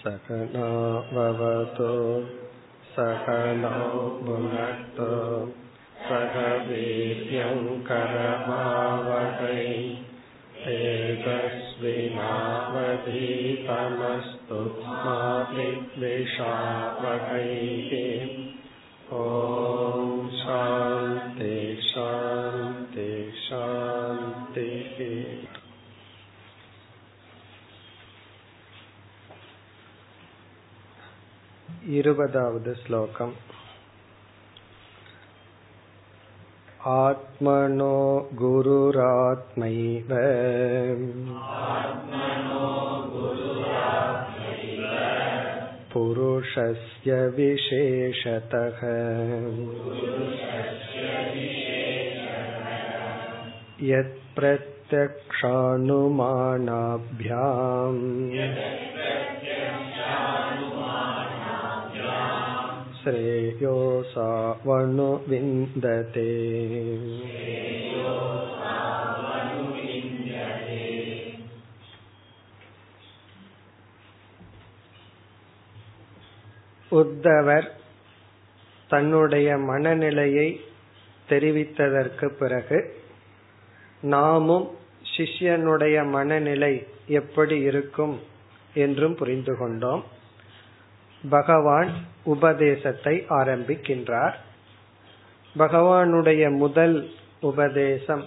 सकनो भवतु सकनो भुनक्तु सकवीर्यङ्करमावकै एतस्मिनावधीतमस्तु मा विद्विषावकैः ॐ शान्ति शान्ति शान्तिः। இருபதாவது ஸ்லோகம் आत्मनो गुरुरात्मैव पुरुषस्य विशेषतः यत्प्रत्यक्षानुमानाभ्याम् श्रेयोसावनुविन्दते உத்தவர் தன்னுடைய மனநிலையை தெரிவித்ததற்கு பிறகு நாமும் சிஷ்யனுடைய மனநிலை எப்படி இருக்கும் என்றும் புரிந்து கொண்டோம் பகவான் உபதேசத்தை ஆரம்பிக்கின்றார். பகவானுடைய முதல் உபதேசம்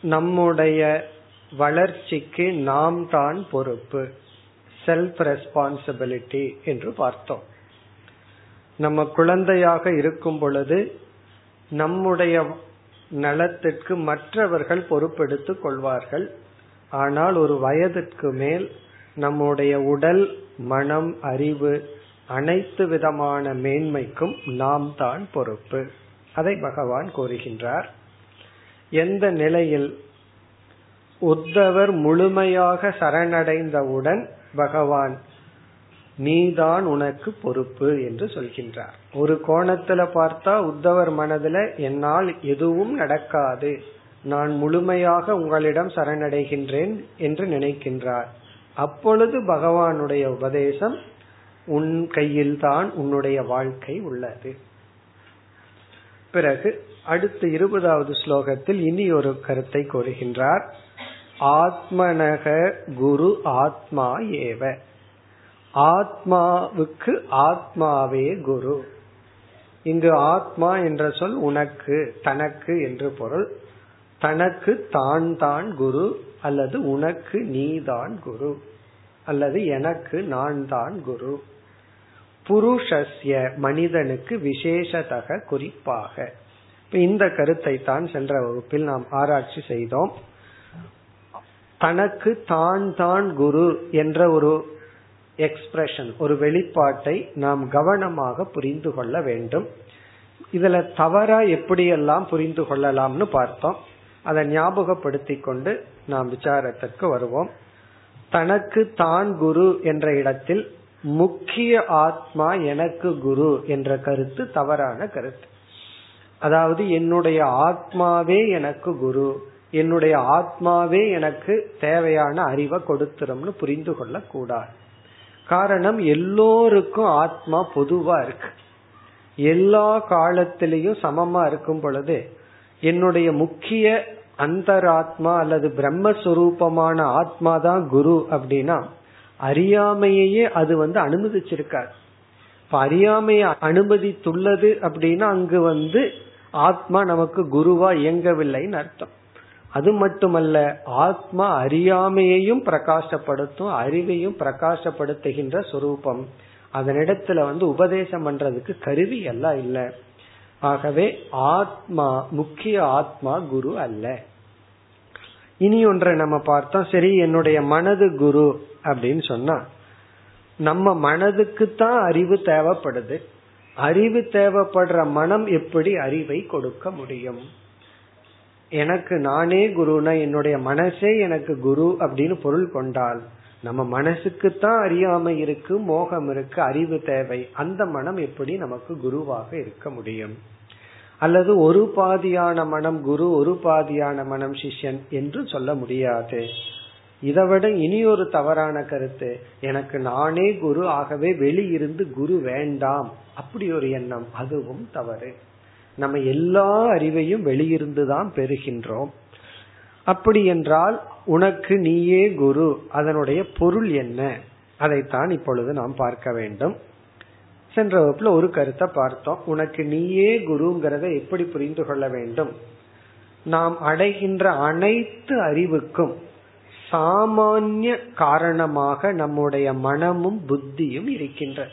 நம்முடைய வளர்ச்சிக்கு நாம் தான் பொறுப்பு செல்ஃப் ரெஸ்பான்சிபிலிட்டி என்று பார்த்தோம். நம்ம குழந்தையாக இருக்கும் பொழுது நம்முடைய நலத்திற்கு மற்றவர்கள் பொறுப்பெடுத்துக் கொள்வார்கள். ஆனால் ஒரு வயதிற்கு மேல் நம்முடைய உடல் மனம் அறிவு அனைத்து விதமான மேன்மைக்கும் நாம் தான் பொறுப்பு. அதை பகவான் கூறுகின்றார். எந்த நிலையில் உத்தவர் முழுமையாக சரணடைந்தவுடன் பகவான் நீதான் உனக்கு பொறுப்பு என்று சொல்கின்றார். ஒரு கோணத்துல பார்த்தா உத்தவர் மனதுல என்னால் எதுவும் நடக்காது. நான் முழுமையாக உங்களிடம் சரணடைகின்றேன் என்று நினைக்கின்றார். அப்பொழுது பகவானுடைய உபதேசம் உன் கையில் தான் உன்னுடைய வாழ்க்கை உள்ளது. பிறகு அடுத்த இருபதாவது ஸ்லோகத்தில் இனி ஒரு கருத்தை கூறுகின்றார். ஆத்மனக குரு ஆத்மா ஏவ. ஆத்மாவுக்கு ஆத்மாவே குரு. இங்கு ஆத்மா என்ற சொல் உனக்கு தனக்கு என்று பொருள். தனக்கு தான் தான் குரு அல்லது உனக்கு நீதான் குரு. அல்லது எனக்கு நான் தான் குரு. புருஷஸ்ய மனிதனுக்கு விசேஷதக குறிப்பாக. இந்த கருத்தை தான் சென்ற வகுப்பில் நாம் ஆராய்ச்சி செய்தோம். தனக்கு தான் தான் குரு என்ற ஒரு எக்ஸ்பிரஷன் ஒரு வெளிப்பாட்டை நாம் கவனமாக புரிந்து கொள்ள வேண்டும். இதுல தவறா எப்படியெல்லாம் புரிந்து கொள்ளலாம்னு பார்த்தோம். அதை ஞாபகப்படுத்திக் கொண்டு நாம் விசாரத்திற்கு வருவோம். தனக்கு தான் குரு என்ற இடத்தில் முக்கிய ஆத்மா எனக்கு குரு என்ற கருத்து தவறான கருத்து. அதாவது என்னுடைய ஆத்மாவே எனக்கு குரு என்னுடைய ஆத்மாவே எனக்கு தேவையான அறிவை கொடுத்துரும்னு புரிந்து கொள்ள கூடாது காரணம் எல்லோருக்கும் ஆத்மா பொதுவா இருக்கு. எல்லா காலத்திலையும் சமமா இருக்கும் பொழுது என்னுடைய முக்கிய அந்தராத்மா அல்லது பிரம்மஸ்வரூபமான ஆத்மா தான் குரு அப்படின்னா அறியாமையே அது வந்து அனுமதிச்சிருக்கார். இப்ப அறியாமையை அனுமதித்துள்ளது அப்படின்னா அங்கு வந்து ஆத்மா நமக்கு குருவா இயங்கவில்லைன்னு அர்த்தம். அது மட்டுமல்ல ஆத்மா அறியாமையையும் பிரகாசப்படுத்தும் அறிவையும் பிரகாசப்படுத்துகின்ற சொரூபம். அதனிடத்துல வந்து உபதேசம் பண்றதுக்கு கருவி எல்லாம் இல்லை. ஆகவே ஆத்மா முக்கிய ஆத்மா குரு அல்ல. இனி ஒன்றை நம்ம பார்த்தோம். சரி என்னுடைய மனது குரு அப்படின்னு சொன்னா நம்ம மனதுக்கு தான் அறிவு தேவைப்படுது. அறிவு தேவைப்படுற மனம் எப்படி அறிவை கொடுக்க முடியும்? எனக்கு நானே குருனா என்னுடைய மனசே எனக்கு குரு அப்படின்னு பொருள் கொண்டால் நம்ம மனசுக்கு தான் அறியாமை இருக்கு மோகம் இருக்கு அறிவு தேவை. அந்த மனம் எப்படி நமக்கு குருவாக இருக்க முடியும்? அல்லது ஒரு பாதியான மனம் குரு ஒரு பாதியான மனம் சிஷ்யன் என்று சொல்ல முடியாது. இதை விட இனி ஒரு தவறான கருத்து. எனக்கு நானே குரு ஆகவே வெளியிருந்து குரு வேண்டாம். அப்படி ஒரு எண்ணம். அதுவும் தவறு. நம்ம எல்லா அறிவையும் வெளியிருந்து தான் பெறுகின்றோம். அப்படி என்றால் உனக்கு நீயே குரு. அதனுடைய பொருள் என்ன? அதைத்தான் இப்பொழுது நாம் பார்க்க வேண்டும். சென்ற வகுப்புல ஒரு கருத்தை பார்த்தோம். உனக்கு நீயே குருங்கிறத எப்படி புரிந்து கொள்ள வேண்டும்? நாம் அடைகின்ற அனைத்து அறிவுக்கும் சாமானிய காரணமாக நம்முடைய மனமும் புத்தியும் இருக்கின்ற.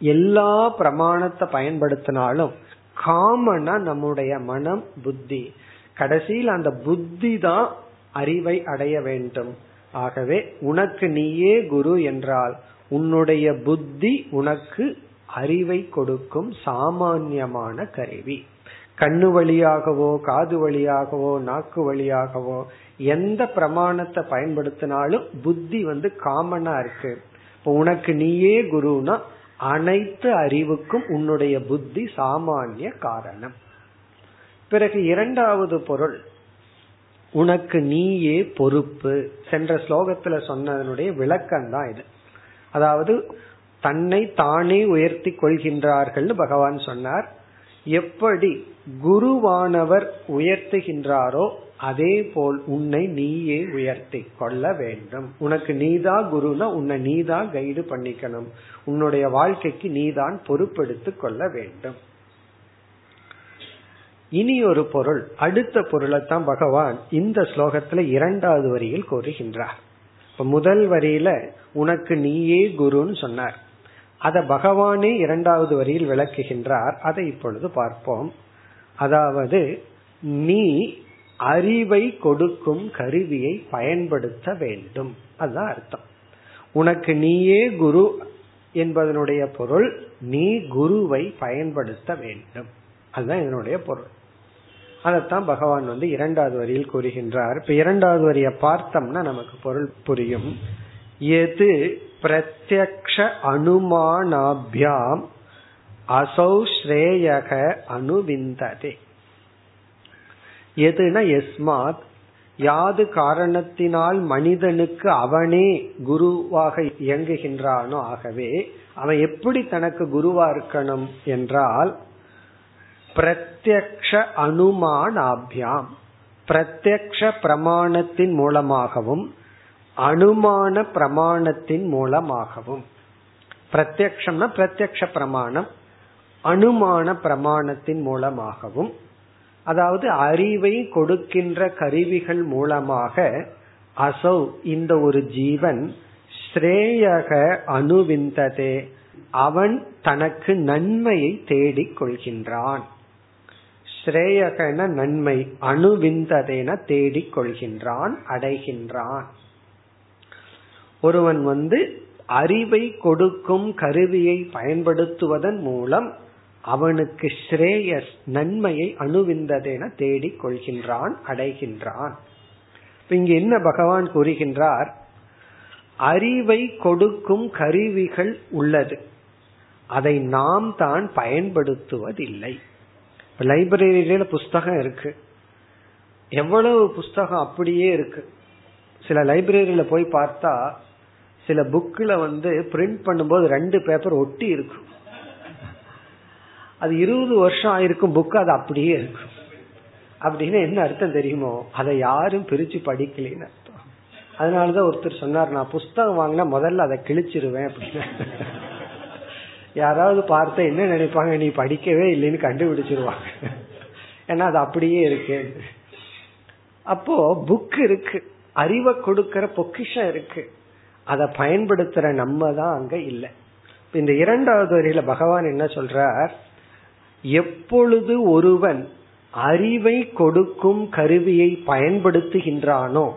எல்லா பிரமாணத்தை பயன்படுத்தினாலும் காமனா நம்முடைய மனம் புத்தி. கடைசியில் அந்த புத்தி தான் அறிவை அடைய வேண்டும். ஆகவே உனக்கு நீயே குரு என்றால் உன்னுடைய புத்தி உனக்கு அறிவை கொடுக்கும் சாமான்யமான கருவி. கண்ணு வழியாகவோ காது வழியாகவோ நாக்கு வழியாகவோ எந்த பிரமாணத்தை பயன்படுத்தினாலும் புத்தி வந்து காமனா இருக்கு. இப்போ உனக்கு நீயே குருனா அனைத்து அறிவுக்கும் உன்னுடைய புத்தி சாமானிய காரணம். பிறகு இரண்டாவது பொருள் உனக்கு நீயே பொறுப்பு சென்ற ஸ்லோகத்துல சொன்னதனுடைய விளக்கம் தான் இது. அதாவது தன்னை தானே உயர்த்தி கொள்கின்றார்கள் பகவான் சொன்னார். எப்படி குருவானவர் உயர்த்துகின்றாரோ அதே போல் உன்னை நீயே உயர்த்தி கொள்ள வேண்டும். உனக்கு நீதா குருனா உன்னை நீதா கைடு பண்ணிக்கணும். உன்னுடைய வாழ்க்கைக்கு நீதான் பொறுப்பெடுத்து கொள்ள வேண்டும். இனி ஒரு பொருள் அடுத்த பொருளைத்தான் பகவான் இந்த ஸ்லோகத்துல இரண்டாவது வரியில் கூறுகின்றார். இப்ப முதல் வரியில உனக்கு நீயே குருன்னு சொன்னார். அத பகவானே இரண்டாவது வரியில் விளக்குகின்றார். அதை இப்பொழுது பார்ப்போம். அதாவது நீ அறிவை கொடுக்கும் கருவியை பயன்படுத்த வேண்டும். அதுதான் அர்த்தம். உனக்கு நீயே குரு என்பதனுடைய பொருள் நீ குருவை பயன்படுத்த வேண்டும். அதுதான் இதனுடைய பொருள். அதைத்தான் பகவான் வந்து இரண்டாவது வரியில் கூறுகின்றார். இப்ப இரண்டாவது வரியை பார்த்தோம்னா நமக்கு பொருள் புரியும். எது பிரத்யக்ஷ அனுமானாபியாம் அசௌ ஸ்ரேயக அனுவிந்ததே. எதுனா எஸ்மாத் யாது காரணத்தினால் மனிதனுக்கு அவனே குருவாக இயங்குகின்றானோ ஆகவே அவன் எப்படி தனக்கு குருவா இருக்கணும் என்றால் பிரத்யக்ஷ அனுமானாபியாம். பிரத்யக்ஷ பிரமாணத்தின் மூலமாகவும் அனுமான பிரமாணத்தின் மூலமாகவும். பிரத்யக்ஷம்னா பிரத்யக்ஷ பிரமாணம் அனுமான பிரமாணத்தின் மூலமாகவும். அதாவது அறிவை கொடுக்கின்ற கருவிகள் மூலமாக அசௌ இந்த ஒரு ஜீவன் ஸ்ரேயக அணுவிந்ததே. அவன் தனக்கு நன்மையை தேடிக் கொள்கின்றான். ஸ்ரேயகன நன்மை அணுவிந்ததென தேடிக் கொள்கின்றான் அடைகின்றான். ஒருவன் வந்து அறிவை கொடுக்கும் கருவியை பயன்படுத்துவதன் மூலம் அவனுக்கு ஸ்ரேயஸ் நன்மையை அணுவிந்ததென தேடிக் கொள்கின்றான் அடைகின்றான் இங்கு என்ன பகவான் கூறுகின்றார்? அறிவை கொடுக்கும் கருவிகள் உள்ளது. அதை நாம் தான் பயன்படுத்துவதில்லை. லைப்ரரியில புஸ்தகம் இருக்கு. எவ்வளவு புஸ்தகம் அப்படியே இருக்கு. சில லைப்ரரியில போய் பார்த்தா சில புக்கில் வந்து பிரிண்ட் பண்ணும்போது ரெண்டு பேப்பர் ஒட்டி இருக்கும் அது இருபது வருஷம் ஆயிருக்கும் புக் அது அப்படியே இருக்கும் அப்படின்னு என்ன அர்த்தம் தெரியுமோ அதை யாரும் பிரிச்சு படிக்கலன்னு அர்த்தம். அதனாலதான் ஒருத்தர் சொன்னார் நான் புஸ்தகம் வாங்கினா முதல்ல அதை கிழிச்சிருவேன் அப்படின்னு. யாராவது பார்த்தா என்ன நினைப்பாங்க நீ படிக்கவே இல்லைன்னு கண்டுபிடிச்சிருவாங்க. ஏன்னா அது அப்படியே இருக்கு. அப்போ புக் இருக்கு. அறிவை கொடுக்கற பொக்கிஷம் இருக்கு. அதை பயன்படுத்துற நம்ம தான் அங்க இல்லை. இந்த இரண்டாவது வரியில பகவான் என்ன சொல்றார்? எப்பொழுது ஒருவன் அறிவை கொடுக்கும் கருவியை பயன்படுத்துகின்றானோ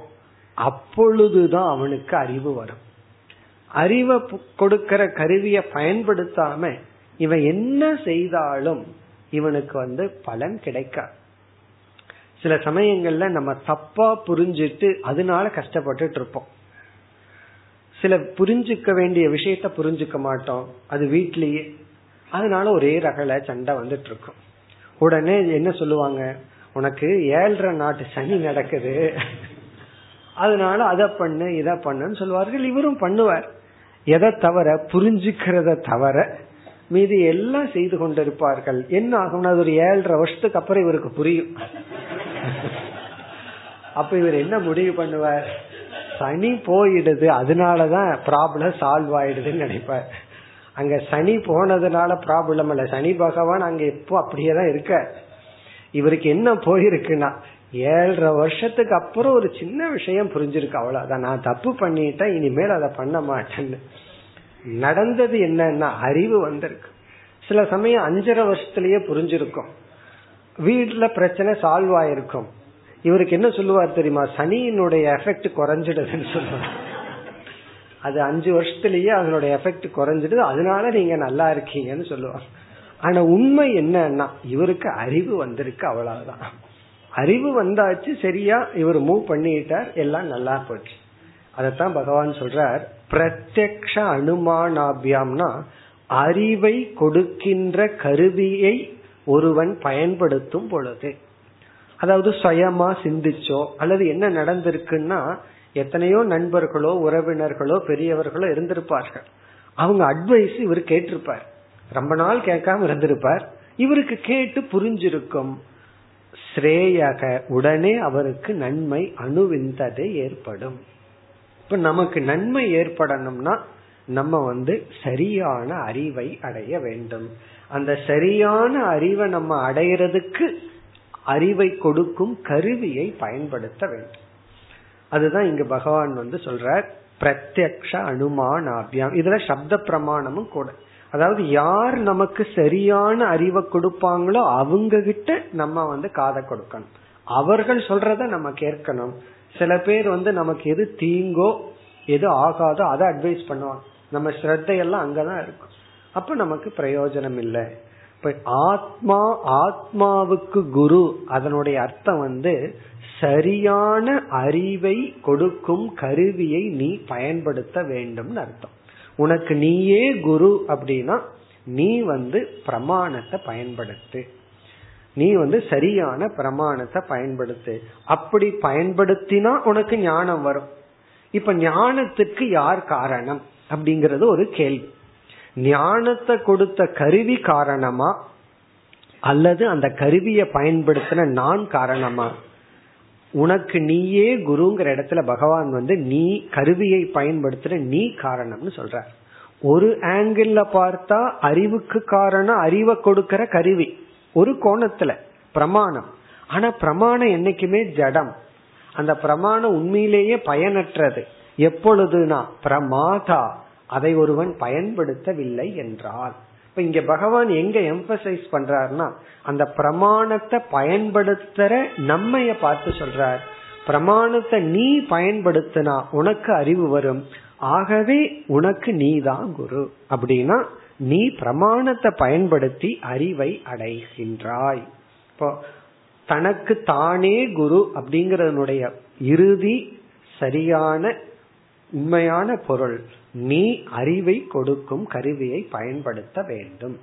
அப்பொழுதுதான் அவனுக்கு அறிவு வரும். அறிவை கொடுக்கிற கருவியை பயன்படுத்தாம இவன் என்ன செய்தாலும் இவனுக்கு வந்து பலன் கிடைக்காது. சில சமயங்கள்ல நம்ம தப்பா புரிஞ்சிட்டு அதனால கஷ்டப்பட்டுட்டு இருப்போம். சில புரிஞ்சுக்க வேண்டிய விஷயத்த புரிஞ்சுக்க மாட்டோம். அது வீட்லயே. அதனால ஒரே ரகல சண்டை வந்துட்டு இருக்கும். உடனே என்ன சொல்லுவாங்க? உனக்கு ஏழரை நாட்டு சனி நடக்குது. அதனால அதை பண்ணு இதை பண்ணுன்னு சொல்லுவார்கள். இவரும் பண்ணுவார். எதை தவிர புரிஞ்சுக்கிறத தவிர மீதி எல்லாம் செய்து கொண்டிருப்பார்கள். என்ன ஆகும்னா அது ஒரு ஏழரை வருஷத்துக்கு அப்புறம் இவருக்கு புரியும். அப்ப இவர் என்ன முடிவு பண்ணுவார்? சனி போயிடுது அதனாலதான் ப்ராப்ளம் சால்வ் ஆயிடுதுன்னு நினைப்பார். அங்க சனி போனதுனால ப்ராப்ளம் இல்ல. சனி பகவான் அங்க எப்போ அப்படியே தான் இருக்க இவருக்கு என்ன போயிருக்குன்னா ஏழரை வருஷத்துக்கு அப்புறம் ஒரு சின்ன விஷயம் புரிஞ்சிருக்கு அவ்வளவுதான். நான் தப்பு பண்ணிட்டேன் இனிமேல் அதை பண்ண மாட்டேன்னு. நடந்தது என்னன்னா அறிவு வந்திருக்கு. சில சமயம் அஞ்சரை வருஷத்திலேயே புரிஞ்சிருக்கும். வீட்டுல பிரச்சனை சால்வ் ஆயிருக்கும். இவருக்கு என்ன சொல்லுவார் தெரியுமா? சனியினுடைய எஃபெக்ட் குறைஞ்சிடுதுன்னு சொல்லுவார். அது அஞ்சு வருஷத்துலயே அதனுடைய எஃபெக்ட் குறைஞ்சிடுது. அதனால நீங்க நல்லா இருக்கீங்கன்னு சொல்லுவாங்க ஆனா உண்மை என்னன்னா இவருக்கு அறிவு வந்திருக்கு அவ்வளவுதான். அறிவு வந்தாச்சு சரியா இவர் மூவ் பண்ணிட்டார் எல்லாம் நல்லா போச்சு. அதத்தான் பகவான் சொல்றார் பிரத்யக்ஷ அனுமானாபியாம்னா அறிவை கொடுக்கின்ற கருவியை ஒருவன் பயன்படுத்தும் பொழுது. அதாவது சுயமா சிந்திச்சோ அல்லது என்ன நடந்திருக்குன்னா எத்தனையோ நண்பர்களோ உறவினர்களோ பெரியவர்களோ இருந்திருப்பார்கள். அவங்க அட்வைஸ் இவர் கேட்டிருப்பார். ரொம்ப நாள் கேட்காம இருந்திருப்பார். இவருக்கு கேட்டு புரிஞ்சிருக்கும். ஸ்ரேயக உடனே அவருக்கு நன்மை அணுவிந்ததை ஏற்படும். இப்ப நமக்கு நன்மை ஏற்படணும்னா நம்ம வந்து சரியான அறிவை அடைய வேண்டும். அந்த சரியான அறிவை நம்ம அடையிறதுக்கு அறிவை கொடுக்கும் கருவியை பயன்படுத்த வேண்டும். அதுதான் இங்க பகவான் வந்து சொல்றார். பிரத்யக்ஷ அனுமானாபியம். இதுல சப்த பிரமாணமும் கூட அதாவது யார் நமக்கு சரியான அறிவை கொடுப்பாங்களோ அவங்க கிட்ட நம்ம வந்து காதை கொடுக்கணும். அவர்கள் சொல்றத நம்ம கேட்கணும். சில பேர் வந்து நமக்கு எது தீங்கோ எது ஆகாதோ அதை அட்வைஸ் பண்ணுவாங்க. நம்ம ஸ்ரத்தையெல்லாம் அங்கதான் இருக்கும். அப்ப நமக்கு பிரயோஜனம் இல்லை. இப்ப ஆத்மா ஆத்மாவுக்கு குரு அதனுடைய அர்த்தம் வந்து சரியான அறிவை கொடுக்கும் கருவியை நீ பயன்படுத்த வேண்டும்னு அர்த்தம். உனக்கு நீயே குரு அப்படின்னா நீ வந்து பிரமாணத்தை பயன்படுத்து. நீ வந்து சரியான பிரமாணத்தை பயன்படுத்து. அப்படி பயன்படுத்தினா உனக்கு ஞானம் வரும். இப்ப ஞானத்துக்கு யார் காரணம் அப்படிங்கறது ஒரு கேள்வி. ஞானத்தை கொடுத்த கருவி காரணமா? அல்லது அந்த கருவியை பயன்படுத்தின நான் காரணமா? உனக்கு நீயே குருங்கிற இடத்துல பகவான் வந்து நீ கருவியை பயன்படுத்துற நீ காரணம்னு சொல்ற ஒரு ஆங்கிள் பார்த்தா அறிவுக்கு காரணம் அறிவை கொடுக்கிற கருவி. ஒரு கோணத்துல பிரமாணம். ஆனா பிரமாணம் என்னைக்குமே ஜடம். அந்த பிரமாணம் உண்மையிலேயே பயனற்றது. எப்பொழுதுனா பிரமாதா. அதை ஒருவன் பயன்படுத்தவில்லை என்றால். இப்ப இங்க பகவான் எங்க எம்பசைஸ் பண்றாருன்னா அந்த பிரமாணத்தை பயன்படுத்துற நம்மைய பார்த்து சொல்றார். பிரமாணத்தை நீ பயன்படுத்தினா உனக்கு அறிவு வரும். ஆகவே உனக்கு நீ தான் குரு. அப்படின்னா நீ பிரமாணத்தை பயன்படுத்தி அறிவை அடைகின்றாய். இப்போ தனக்கு தானே குரு அப்படிங்கறதனுடைய இறுதி சரியான உண்மையான பொருள். நீ அறிவை கொடுக்கும் கருவியை பயன்படுத்த வேண்டும்.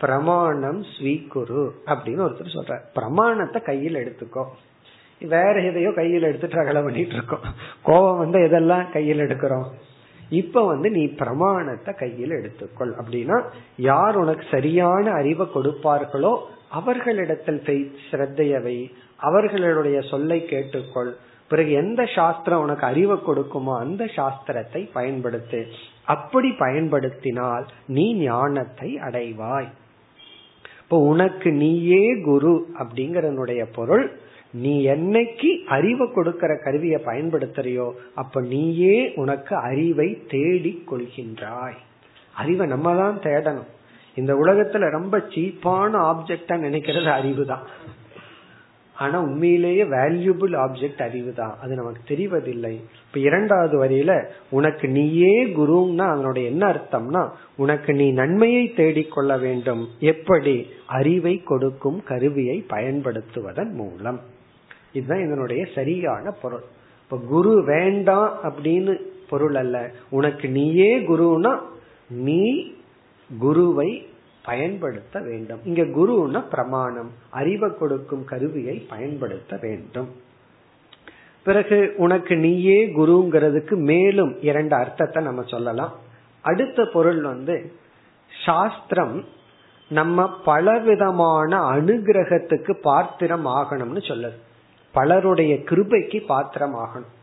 பிரமாணம் ஸ்வீகுரு அப்படின்னு ஒருத்தர் சொல்ற பிரமாணத்தை கையில் எடுத்துக்கோ. வேற எதையோ கையில் எடுத்துட்டு அகல பண்ணிட்டு இருக்கோம். கோபம் வந்து எதெல்லாம் கையில் எடுக்கிறோம்? இப்ப வந்து நீ பிரமாணத்தை கையில் எடுத்துக்கொள். அப்படின்னா யார் உனக்கு சரியான அறிவை கொடுப்பார்களோ அவர்களிடத்தில் ஸ்ரத்தையவை அவர்களுடைய சொல்லை கேட்டுக்கொள். பிறகு எந்த சாஸ்திரம் உனக்கு அறிவை கொடுக்குமோ அந்த சாஸ்திரத்தை பயன்படுத்து. அப்படி பயன்படுத்தினால் நீ ஞானத்தை அடைவாய். இப்போ உனக்கு நீயே குரு அப்படிங்கறனுடைய பொருள். நீ என்னைக்கு அறிவை கொடுக்கிற கருவியை பயன்படுத்துறியோ அப்ப நீயே உனக்கு அறிவை தேடிக் கொள்கின்றாய். அறிவை நம்ம தான் தேடணும். இந்த உலகத்துல ரொம்ப சீப்பான ஆப்ஜெக்டா நினைக்கிறது அறிவு தான் ஆனா உண்மையிலேயே வேல்யூபிள் ஆப்ஜெக்ட் அறிவு தான் அது நமக்கு தெரிவதில்லை. இப்ப இரண்டாவது வரியில உனக்கு நீயே குருன்னா அதனுடைய என்ன அர்த்தம்னா உனக்கு நீ நன்மையை தேடிக்கொள்ள வேண்டும். எப்படி? அறிவை கொடுக்கும் கருவியை பயன்படுத்துவதன் மூலம். இதுதான் இதனுடைய சரியான பொருள். இப்ப குரு வேண்டாம் அப்படின்னு பொருள் அல்ல. உனக்கு நீயே குருனா நீ குருவை பயன்படுத்த வேண்டும். இங்க குருன்னா பிரமாணம். அறிவை கொடுக்கும் கருவியை பயன்படுத்த வேண்டும். பிறகு உனக்கு நீயே குருங்கிறதுக்கு மேலும் இரண்டு அர்த்தத்தை நம்ம சொல்லலாம். அடுத்த பொருள் வந்து சாஸ்திரம் நம்ம பலவிதமான அனுகிரகத்துக்கு பாத்திரம் ஆகணும்னு சொல்லுது. பலருடைய கிருபைக்கு பாத்திரம் ஆகணும்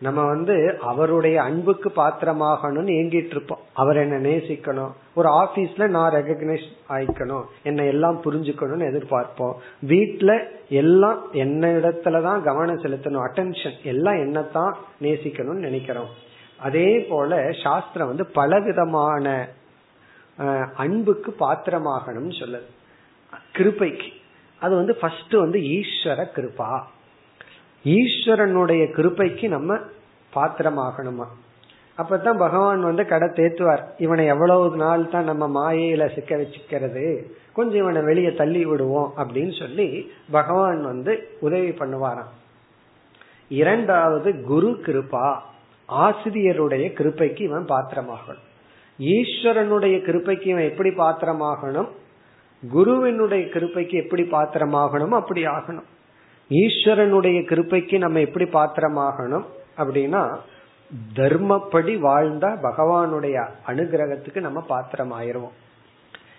நம்ம வந்து அவருடைய அன்புக்கு பாத்திரமாகணும்னு ஏங்கிட்டு இருப்போம் அவர் என்ன நேசிக்கணும். ஒரு ஆபீஸ்ல நான் ரெகக்னைஸ் ஆயிக்கணும். என்னை எல்லாம் புரிஞ்சுக்கணும்னு எதிர்பார்ப்போம். வீட்டுல எல்லாம் என்ன இடத்துலதான் கவனம் செலுத்தணும். அட்டென்ஷன் எல்லாம் என்னத்தான் நேசிக்கணும்னு நினைக்கிறோம். அதே போல சாஸ்திரம் வந்து பலவிதமான அன்புக்கு பாத்திரமாகணும்னு சொல்லுது. கிருப்பைக்கு அது வந்து ஃபர்ஸ்ட் வந்து ஈஸ்வர கிருபா. ஈஸ்வரனுடைய கிருப்பைக்கு நம்ம பாத்திரமாகணுமா? அப்பதான் பகவான் வந்து கடை தேத்துவார். இவனை எவ்வளவு நாள் தான் நம்ம மாயையில சிக்க வச்சுக்கிறது? கொஞ்சம் இவனை வெளியே தள்ளி விடுவோம் அப்படின்னு சொல்லி பகவான் வந்து உதவி பண்ணுவாராம். இரண்டாவது குரு கிருபா ஆசிரியருடைய கிருப்பைக்கு இவன் பாத்திரமாகணும். ஈஸ்வரனுடைய கிருப்பைக்கு இவன் எப்படி பாத்திரமாகணும்? குருவினுடைய கிருப்பைக்கு எப்படி பாத்திரமாகணும்? அப்படி ஆகணும். ஈஸ்வரனுடைய கிருப்பைக்கு நம்ம எப்படி பாத்திரமாகணும் அப்படின்னா தர்மப்படி வாழ்ந்தா பகவானுடைய அனுகிரகத்துக்கு நம்ம பாத்திரம் ஆயிருவோம்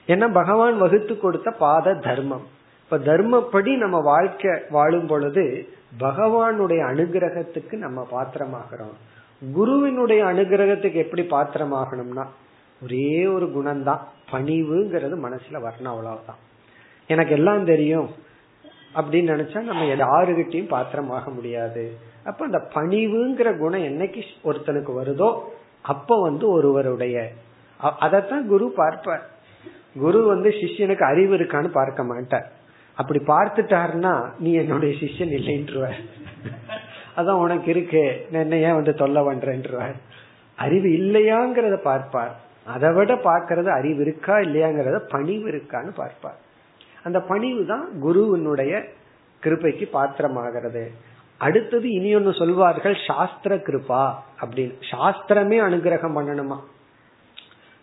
ஏன்னா பகவான் வகுத்து கொடுத்த பாத தர்மம். இப்ப தர்மப்படி நம்ம வாழ்க்கை வாழும் பொழுது பகவானுடைய அனுகிரகத்துக்கு நம்ம பாத்திரமாகிறோம். குருவினுடைய அனுகிரகத்துக்கு எப்படி பாத்திரமாகணும்னா ஒரே ஒரு குணம்தான். பணிவுங்கிறது மனசுல வரணும் அவ்வளவுதான். எனக்கு எல்லாம் தெரியும். அப்படின்னு நினைச்சா நம்ம யாருகிட்டையும் பாத்திரமாக முடியாது. அப்ப அந்த பணிவுங்கிற குணம் என்னைக்கு ஒருத்தனுக்கு வருதோ அப்ப வந்து ஒருவருடைய. அதத்தான் குரு பார்ப்பார். குரு வந்து சிஷ்யனுக்கு அறிவு இருக்கான்னு பார்க்க மாட்டார். அப்படி பார்த்துட்டாருன்னா நீ என்னுடைய சிஷ்யன் இல்லைன்றவ அதான் உனக்கு இருக்கு. என்ன ஏன் வந்து தொல்லை பண்றேன்றுவார். அறிவு இல்லையாங்கிறத பார்ப்பார். அதை விட பார்க்கறது அறிவு இருக்கா இல்லையாங்கிறத பணிவு இருக்கான்னு பார்ப்பார். அந்த பணிவு தான் குருவினுடைய கிருப்பைக்கு பாத்திரமாகிறது. அடுத்தது இனி ஒன்னு சொல்வார்கள் சாஸ்திர கிருபா அப்படின்னு. சாஸ்திரமே அனுகிரகம் பண்ணணுமா?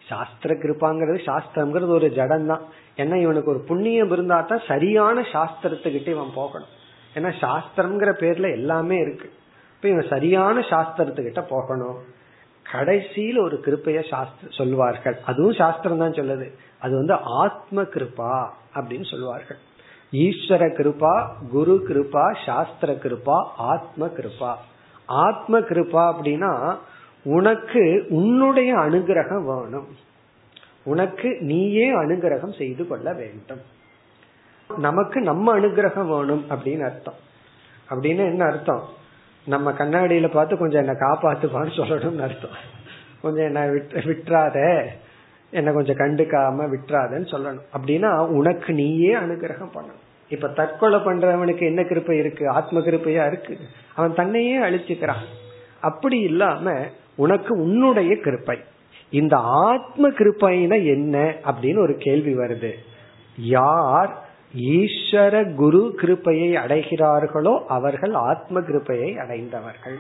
சாஸ்திர கிருப்பாங்கிறது சாஸ்திரம்ங்கிறது ஒரு ஜடம் தான் ஏன்னா இவனுக்கு ஒரு புண்ணியம் இருந்தா தான் சரியான சாஸ்திரத்துக்கிட்டே இவன் போகணும். ஏன்னா சாஸ்திரம்ங்கிற பேர்ல எல்லாமே இருக்கு. இப்ப இவன் சரியான சாஸ்திரத்துக்கிட்ட போகணும். கடைசியில் ஒரு கிருப்பைய சாஸ்திர சொல்வார்கள். அதுவும் சாஸ்திரம் தான் சொல்லுது. அது வந்து ஆத்ம கிருப்பா அப்படின்னு சொல்லுவார்கள். ஈஸ்வர கிருபா குரு கிருபா சாஸ்திர கிருபா ஆத்ம கிருபா. ஆத்ம கிருபா அப்படின்னா உனக்கு உன்னுடைய அனுகிரகம் வேணும். உனக்கு நீயே அனுகிரகம் செய்து கொள்ள வேண்டும். நமக்கு நம்ம அனுகிரகம் வேணும் அப்படின்னு அர்த்தம். அப்படின்னு என்ன அர்த்தம்? நம்ம கண்ணாடியில பார்த்து கொஞ்சம் என்ன காப்பாத்துப்பான்னு சொல்லணும்னு அர்த்தம். கொஞ்சம் என்ன விட்டுறாத. என்ன கொஞ்சம் கண்டுக்காம விட்டுறாதன்னு சொல்லணும். அப்படின்னா உனக்கு நீயே அனுகிரகம் பண்ணணும். இப்ப தற்கொலை பண்றவனுக்கு என்ன கிருப்பை இருக்கு? ஆத்ம கிருப்பையா இருக்கு. அவன் தன்னையே அழிச்சுக்கிறான். அப்படி இல்லாம உனக்கு உன்னுடைய கிருப்பை இந்த ஆத்ம கிருப்பைனா என்ன அப்படின்னு ஒரு கேள்வி வருது. யார் ஈஸ்வர குரு கிருப்பையை அடைகிறார்களோ அவர்கள் ஆத்ம கிருப்பையை அடைந்தவர்கள்.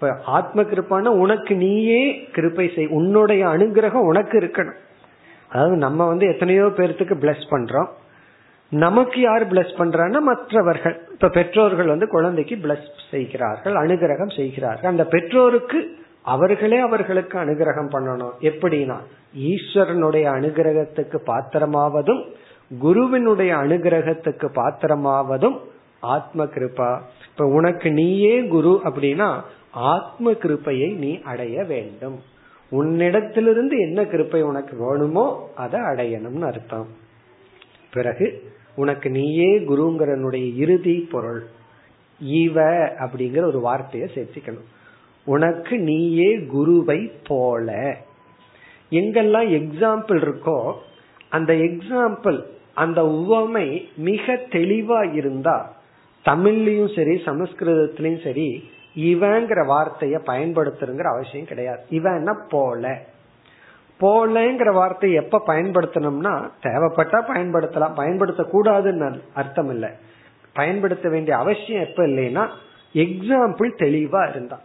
இப்ப ஆத்ம கிருப்பான உனக்கு நீயே கிருப்பை செய். உன்னுடைய அனுகிரகம் உனக்கு இருக்கணும். அதாவது நம்ம வந்து எத்தனையோ பேர்த்துக்கு பிளஸ் பண்றோம். நமக்கு யார் பிளஸ் பண்றான்னா மற்றவர்கள். இப்ப பெற்றோர்கள் வந்து குழந்தைக்கு பிளஸ் செய்கிறார்கள் அனுகிரகம் செய்கிறார்கள். அந்த பெற்றோருக்கு அவர்களே அவர்களுக்கு அனுகிரகம் பண்ணணும். எப்படின்னா ஈஸ்வரனுடைய அனுகிரகத்துக்கு பாத்திரமாவதும் குருவினுடைய அனுகிரகத்துக்கு பாத்திரமாவதும் ஆத்ம கிருபா இப்ப உனக்கு நீயே குரு அப்படின்னா ஆத்ம கிருப்பையை நீ அடைய வேண்டும். உன்னிடத்திலிருந்து என்ன கிருப்பை உனக்கு வேணுமோ அதை அடையணும்னு அர்த்தம். பிறகு உனக்கு நீயே குருங்கிறனுடைய இறுதி பொருள். இவ அப்படிங்கிற ஒரு வார்த்தையை சேர்த்துக்கணும். உனக்கு நீயே குருவை போல. எங்கெல்லாம் எக்ஸாம்பிள் இருக்கோ அந்த எக்ஸாம்பிள் அந்த உவமை மிக தெளிவா இருந்தா தமிழ்லயும் சரி சமஸ்கிருதத்திலயும் சரி இவங்கிற வார்த்தைய பயன்படுத்துறங்கிற அவசியம் கிடையாது. இவன்னா போல. போலங்கிற வார்த்தை எப்ப பயன்படுத்தணும்னா தேவைப்பட்டா பயன்படுத்தலாம். பயன்படுத்த கூடாதுன்னு அர்த்தம் இல்லை பயன்படுத்த வேண்டிய அவசியம் எப்ப இல்லைன்னா எக்ஸாம்பிள் தெளிவா இருந்தான்.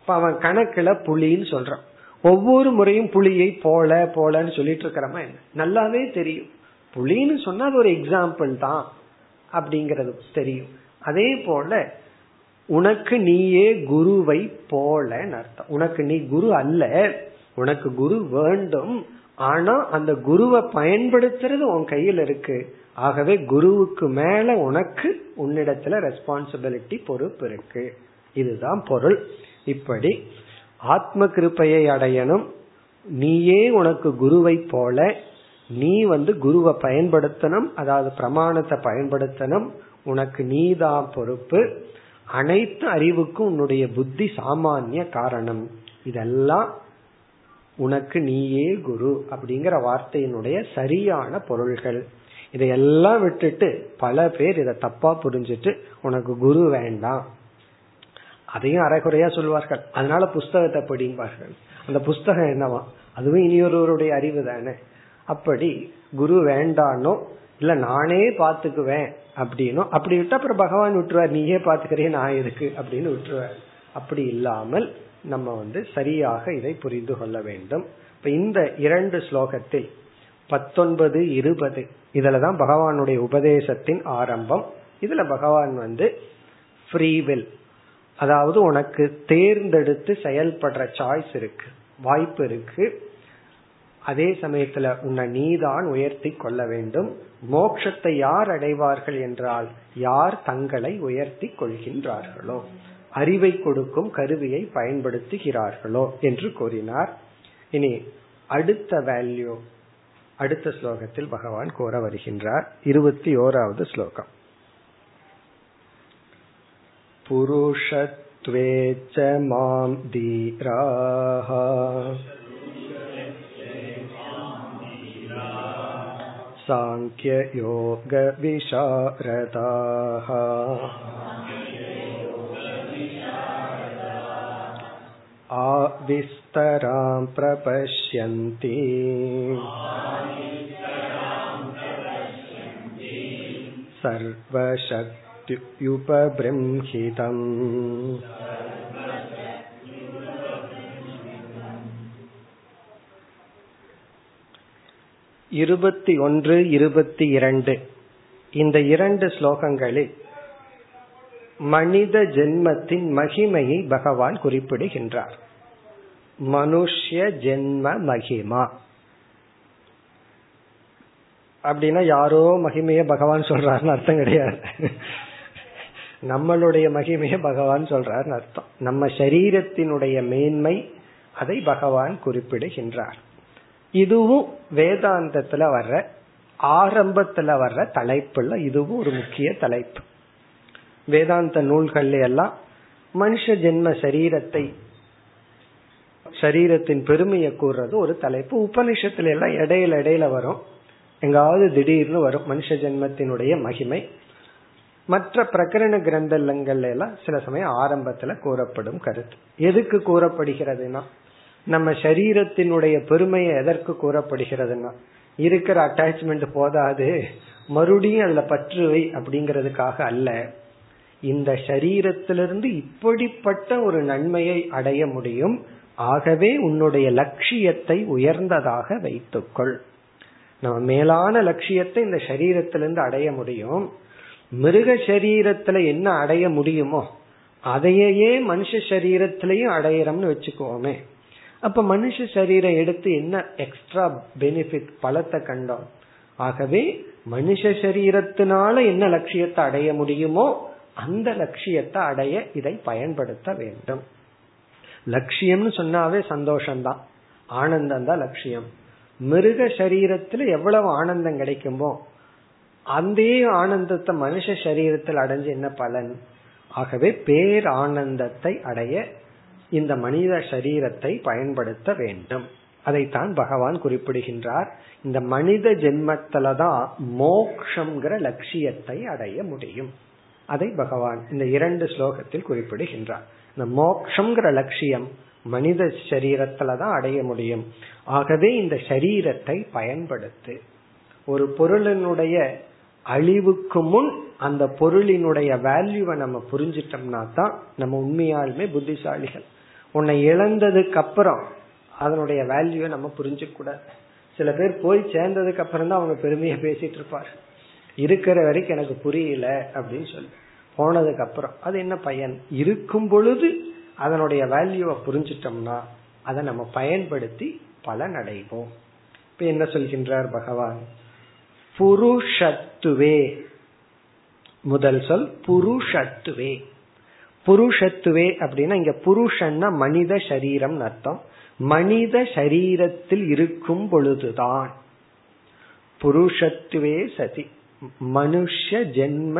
இப்ப அவன் கணக்குல புலின்னு சொல்றான். ஒவ்வொரு முறையும் புலியை போல போலன்னு சொல்லிட்டு இருக்கிறமா என்ன? நல்லாவே தெரியும். புலின்னு சொன்னா அது ஒரு எக்ஸாம்பிள் தான். அப்படிங்கறது தெரியும். அதே போல உனக்கு நீயே குருவை போல அர்த்தம். உனக்கு நீ குரு அல்ல உனக்கு குரு வேண்டும். ஆனா அந்த குருவை பயன்படுத்துறது உன் கையில் இருக்கு. ஆகவே குருவுக்கு மேல உனக்கு உன்னிடத்துல ரெஸ்பான்சிபிலிட்டி பொறுப்பு இருக்கு. இதுதான் பொருள். இப்படி ஆத்ம கிருப்பையை அடையணும். நீயே உனக்கு குருவை போல நீ வந்து குருவை பயன்படுத்தணும். அதாவது பிரமாணத்தை பயன்படுத்தணும். உனக்கு நீதான் பொறுப்பு. அனைத்து அறிவுக்கும் உன்னுடைய புத்தி சாமானிய காரணம். இதெல்லாம் உனக்கு நீயே குரு அப்படிங்கிற வார்த்தையினுடைய சரியான பொருள்கள். இதையெல்லாம் விட்டுட்டு பல பேர் இதை தப்பா புரிஞ்சிட்டு உனக்கு குரு வேண்டாம். அதையும் அரைகுறையா சொல்வார்கள். அதனால புஸ்தகத்தை படிப்பார்கள் அந்த புஸ்தகம் என்னவா? அதுவும் இனியொருவருடைய அறிவு தானே. அப்படி குரு வேண்டானோ இல்ல நானே பாத்துக்குவேன் அப்படின்னும் அப்படி விட்டா அப்புறம் பகவான் விட்டுருவார் நீயே பாத்துக்கிறேன் நான் இருக்கு அப்படின்னு விட்டுருவார். அப்படி இல்லாமல் நம்ம வந்து சரியாக இதை புரிந்து கொள்ள வேண்டும். இப்ப இந்த இரண்டு ஸ்லோகத்தில் பத்தொன்பது இருபது இதுலதான் பகவானுடைய உபதேசத்தின் ஆரம்பம். இதுல பகவான் வந்து ஃப்ரீவில் அதாவது உனக்கு தேர்ந்தெடுத்து செயல்படுற சாய்ஸ் இருக்கு வாய்ப்பு இருக்கு. அதே சமயத்துல உன்னை நீதான் உயர்த்தி கொள்ள வேண்டும். மோட்சத்தை யார் அடைவார்கள் என்றால் யார் தங்களை உயர்த்தி கொள்கின்றார்களோ? அறிவை கொடுக்கும் கருவியை பயன்படுத்துகிறார்களோ என்று கூறினார். இனி அடுத்த வேல்யூ அடுத்த ஸ்லோகத்தில் பகவான் கோர வருகின்றார். இருபத்தி ஓராவது ஸ்லோகம். புருஷத்வேச்ச மாம் தீராக साङ्ख्ययोगविशारदाः आविस्तरां प्रपश्यन्ति सर्वशक्त्युपबृंहितम् இருபத்தி ஒன்று இருபத்தி இரண்டு. இந்த இரண்டு ஸ்லோகங்களில் மனித ஜென்மத்தின் மகிமையை பகவான் குறிப்பிடுகின்றார். மனுஷ்ய ஜென்ம மகிமா. அப்படின்னா யாரோ மகிமைய பகவான் சொல்றாருன்னு அர்த்தம் கிடையாது. நம்மளுடைய மகிமைய பகவான் சொல்றாருன்னு அர்த்தம். நம்ம சரீரத்தினுடைய மேன்மை அதை பகவான் குறிப்பிடுகின்றார். இதுவும் வேதாந்தத்துல வர்ற ஆரம்பத்துல வர்ற தலைப்புல இதுவும் ஒரு முக்கிய தலைப்பு. வேதாந்த நூல்கள்ல எல்லாம் மனுஷ ஜென்ம சரீரத்தை சரீரத்தின் பெருமையை கூறுறது ஒரு தலைப்பு. உபனிஷத்துல எல்லாம் இடையில இடையில வரும். எங்காவது திடீர்னு வரும் மனுஷ ஜென்மத்தினுடைய மகிமை. மற்ற பிரகரண கிரந்தங்கள்ல எல்லாம் சில சமயம் ஆரம்பத்துல கூறப்படும் கருத்து. எதுக்கு கூறப்படுகிறதுனா நம்ம சரீரத்தினுடைய பெருமையை எதற்கு கூறப்படுகிறதுனா இருக்கிற அட்டாச்மெண்ட் போதாது மறுபடியும் அதுல பற்றுவை அப்படிங்கறதுக்காக அல்ல. இந்த சரீரத்திலிருந்து இப்படிப்பட்ட ஒரு நன்மையை அடைய முடியும். ஆகவே உன்னுடைய லட்சியத்தை உயர்ந்ததாக வைத்துக்கொள். நம்ம மேலான லட்சியத்தை இந்த சரீரத்திலிருந்து அடைய முடியும். மிருக சரீரத்துல என்ன அடைய முடியுமோ அதையே மனுஷ சரீரத்திலையும் அடையிறோம்னு வச்சுக்கோமே. அப்ப மனுஷ சரீரம் எடுத்து என்ன எக்ஸ்ட்ரா பெனிஃபிட் பலத்தை கண்டோம்? ஆகவே மனுஷ சரீரத்தினால என்ன லட்சியத்தை அடைய முடியுமோ அந்த லட்சியத்தை அடைய இதை பயன்படுத்த வேண்டும். லட்சியம்னு சொன்னாவே சந்தோஷம்தான். ஆனந்தம் தான் லட்சியம். மிருக சரீரத்துல எவ்வளவு ஆனந்தம் கிடைக்குமோ அந்த ஆனந்தத்தை மனுஷ சரீரத்தில் அடைஞ்சு என்ன பலன்? ஆகவே பேர் ஆனந்தத்தை அடைய இந்த மனித சரீரத்தை பயன்படுத்த வேண்டும். அதைத்தான் பகவான் குறிப்பிடுகின்றார். இந்த மனித ஜென்மத்திலதான் மோக்ஷங்கிற லட்சியத்தை அடைய முடியும். அதை பகவான் இந்த இரண்டு ஸ்லோகத்தில் குறிப்பிடுகின்றார். இந்த மோக்ஷங்கிற லட்சியம் மனித சரீரத்துலதான் அடைய முடியும். ஆகவே இந்த சரீரத்தை பயன்படுத்து. ஒரு பொருளினுடைய அழிவுக்கு முன் அந்த பொருளினுடைய வேல்யூவை நம்ம புரிஞ்சிட்டோம்னா தான் நம்ம உண்மையாலுமே புத்திசாலிகள். உன்னை இழந்ததுக்கு அப்புறம் அதனுடைய வேல்யூவை நம்ம புரிஞ்சுக்க கூடாது. சில பேர் போய் சேர்ந்ததுக்கு அப்புறம் தான் அவங்க பெருமையை பேசிட்டு இருப்பார். இருக்கிற வரைக்கும் எனக்கு புரியல அப்படின்னு சொல்லி. போனதுக்கு அப்புறம் அது என்ன பயன்? இருக்கும் பொழுது அதனுடைய வேல்யூவை புரிஞ்சிட்டோம்னா அதை நம்ம பயன்படுத்தி பலன் அடைவோம் இப்ப என்ன சொல்கின்றார் பகவான்? புருஷத்துவே. முதல் சொல் புருஷத்துவே. புருஷத்துவே அப்படின்னா இங்க புருஷன்னா மனித சரீரம் அர்த்தம். மனித சரீரத்தில் இருக்கும் பொழுதுதான் புருஷத்துவே சதி மனுஷ ஜென்ம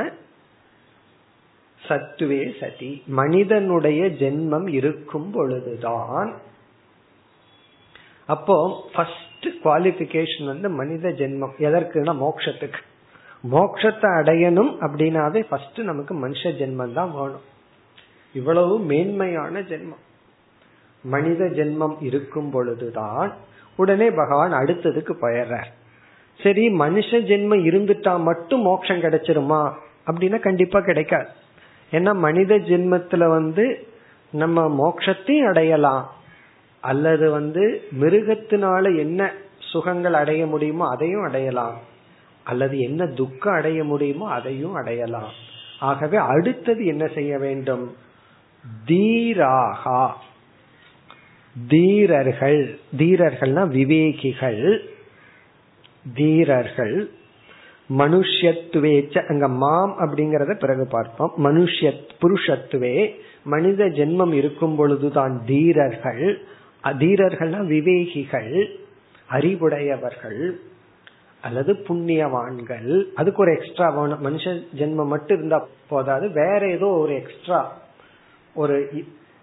சத்துவே சதி மனிதனுடைய ஜென்மம் இருக்கும் பொழுதுதான். அப்போ ஃபர்ஸ்ட் குவாலிபிகேஷன் வந்து மனித ஜென்மம். எதற்குனா மோக்ஷத்துக்கு. மோக்ஷத்தை அடையணும் அப்படின்னாவே ஃபர்ஸ்ட் நமக்கு மனுஷ ஜென்மம் தான் வேணும். இவ்வளவு மேன்மையான ஜென்மம். மனித ஜென்மம் இருக்கும் பொழுதுதான் உடனே பகவான் அடுத்ததுக்கு போயிடுறார். சரி மனுஷ ஜென்மம் இருந்துட்டா மட்டும் மோட்சம் கிடைச்சிருமா? அப்படின்னா கண்டிப்பா கிடைக்காது. ஏன்னா மனித ஜென்மத்துல வந்து நம்ம மோட்சத்தையும் அடையலாம். அல்லது வந்து மிருகத்தினால என்ன சுகங்கள் அடைய முடியுமோ அதையும் அடையலாம். அல்லது என்ன துக்கம் அடைய முடியுமோ அதையும் அடையலாம். ஆகவே அடுத்தது என்ன செய்ய வேண்டும்? தீராகா. தீரர்கள் தீரர்கள்னா விவேகிகள். தீரர்கள் மனுஷத்துவேச்ச அங்க மாம் அப்படிங்கறத பிறகு பார்ப்போம். மனுஷ புருஷத்துவே மனித ஜென்மம் இருக்கும் பொழுதுதான் தீரர்கள். தீரர்கள்னா விவேகிகள் அறிவுடையவர்கள் அல்லது புண்ணியவான்கள். அதுக்கு ஒரு எக்ஸ்ட்ரா மனுஷ ஜென்மம் மட்டும் இருந்தா போதாது வேற ஏதோ ஒரு எக்ஸ்ட்ரா ஒரு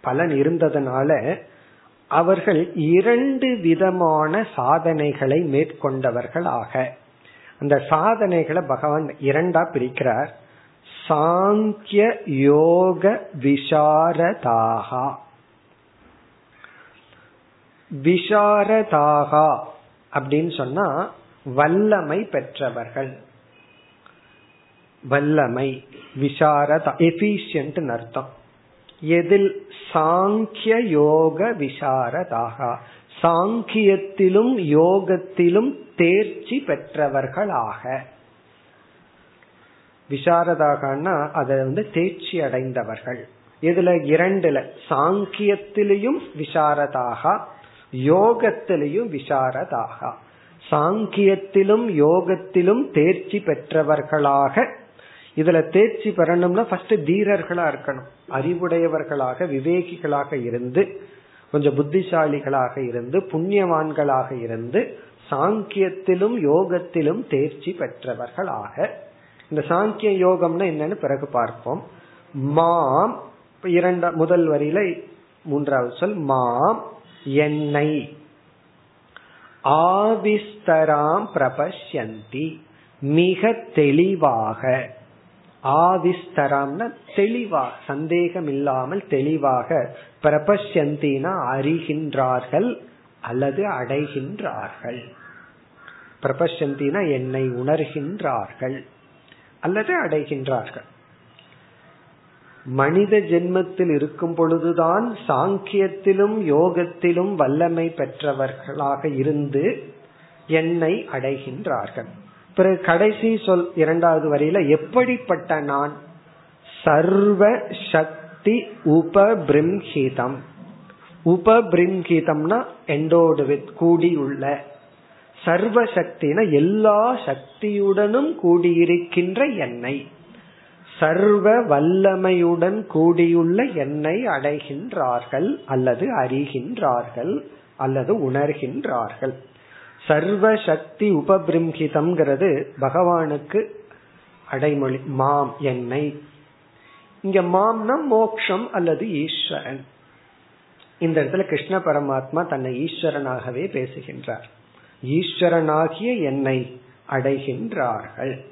பலன் இருந்ததுனால அவர்கள் இரண்டு விதமான சாதனைகளை மேற்கொண்டவர்கள் ஆக. அந்த சாதனைகளை பகவான் இரண்டா பிரிக்கிறார். சாங்கிய யோக விஷாரதாகா விஷாரதாகா அப்படின்னு சொன்னா வல்லமை பெற்றவர்கள். வல்லமை விசாரதா எஃபிஷியன்ட் அர்த்தம். எதில் சாங்கிய யோக விசாரதாக. சாங்கியத்திலும் யோகத்திலும் தேர்ச்சி பெற்றவர்களாக. விசாரதாகனா அதை வந்து தேர்ச்சி அடைந்தவர்கள். இதுல இரண்டுல சாங்கியத்திலையும் விசாரதாக யோகத்திலையும் விசாரதாக. சாங்கியத்திலும் யோகத்திலும் தேர்ச்சி பெற்றவர்களாக இதுல தேர்ச்சி பெறணும்னா ஃபர்ஸ்ட் தீரர்களா இருக்கணும். அறிவுடையவர்களாக விவேகிகளாக இருந்து கொஞ்சம் புத்திசாலிகளாக இருந்து புண்ணியவான்களாக இருந்து சாங்கியத்திலும் யோகத்திலும் தேர்ச்சி பெற்றவர்களாக. இந்த சாங்கிய யோகம்னா என்னன்னு பிறகு பார்ப்போம். மாம் இரண்ட முதல் வரியில மூன்றாவது சொல் மாம் என்னை. ஆவிஸ்தராம் பிரபஷ்யந்தி மிக தெளிவாக. ஆவிஸ்தரம்னா தெளிவாக சந்தேகம் இல்லாமல் தெளிவாக பிரபஷந்தினா அறிகின்றார்கள் அல்லது அடைகின்றார்கள். பிரபஷந்தினா என்னை உணர்கின்றார்கள் அல்லது அடைகின்றார்கள். மனித ஜென்மத்தில் இருக்கும் பொழுதுதான் சாங்கியத்திலும் யோகத்திலும் வல்லமை பெற்றவர்களாக இருந்து என்னை அடைகின்றார்கள். பிறகு கடைசி சொல் இரண்டாவது வரியில எப்படிப்பட்ட நான்? சர்வ சக்தி உபபிரம்ஹிதம். உபபிரம்ஹிதம்னா எண்டோடு வித் கூடியுள்ள. சர்வ சக்தினா எல்லா சக்தியுடனும் கூடியிருக்கின்ற எண்ணெய் சர்வ வல்லமையுடன் கூடியுள்ள எண்ணெய் அடைகின்றார்கள் அல்லது அறிகின்றார்கள் அல்லது உணர்கின்றார்கள். சர்வ சக்தி உபபிரம்ஹிதம்ங்கிறது பகவானுக்கு அடைமொழி மாம் என்னை. இங்க மாம்னா மோக்ஷம் அல்லது ஈஸ்வரன். இந்த இடத்துல கிருஷ்ண பரமாத்மா தன்னை ஈஸ்வரனாகவே பேசுகின்றார். ஈஸ்வரனாகிய என்னை அடைகின்றார்கள்.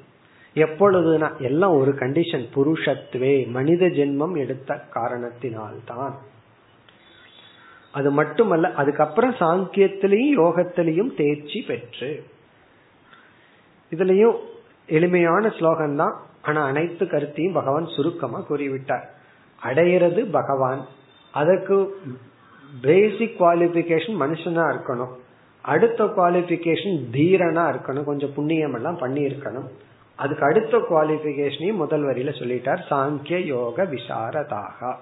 எப்பொழுதுனா எல்லாம் ஒரு கண்டிஷன் புருஷத்துவே மனித ஜென்மம் எடுத்த காரணத்தினால்தான். அது மட்டுமல்ல அதுக்கப்புறம் சாங்கியத்திலையும் யோகத்திலையும் தேர்ச்சி பெற்று. இதுலயும் எளிமையான ஸ்லோகம் தான் ஆனா அனைத்து கருத்தையும் பகவான் சுருக்கமா கூறிவிட்டார். அடையிறது பகவான். அதற்கு பேசிக் குவாலிபிகேஷன் மனுஷனா இருக்கணும். அடுத்த குவாலிபிகேஷன் தீரனா இருக்கணும். கொஞ்சம் புண்ணியம் எல்லாம் பண்ணி இருக்கணும் அதுக்கு அடுத்த குவாலிபிகேஷனையும் முதல் வரியில சொல்லிட்டார். சாங்கிய யோக விசாரதாக.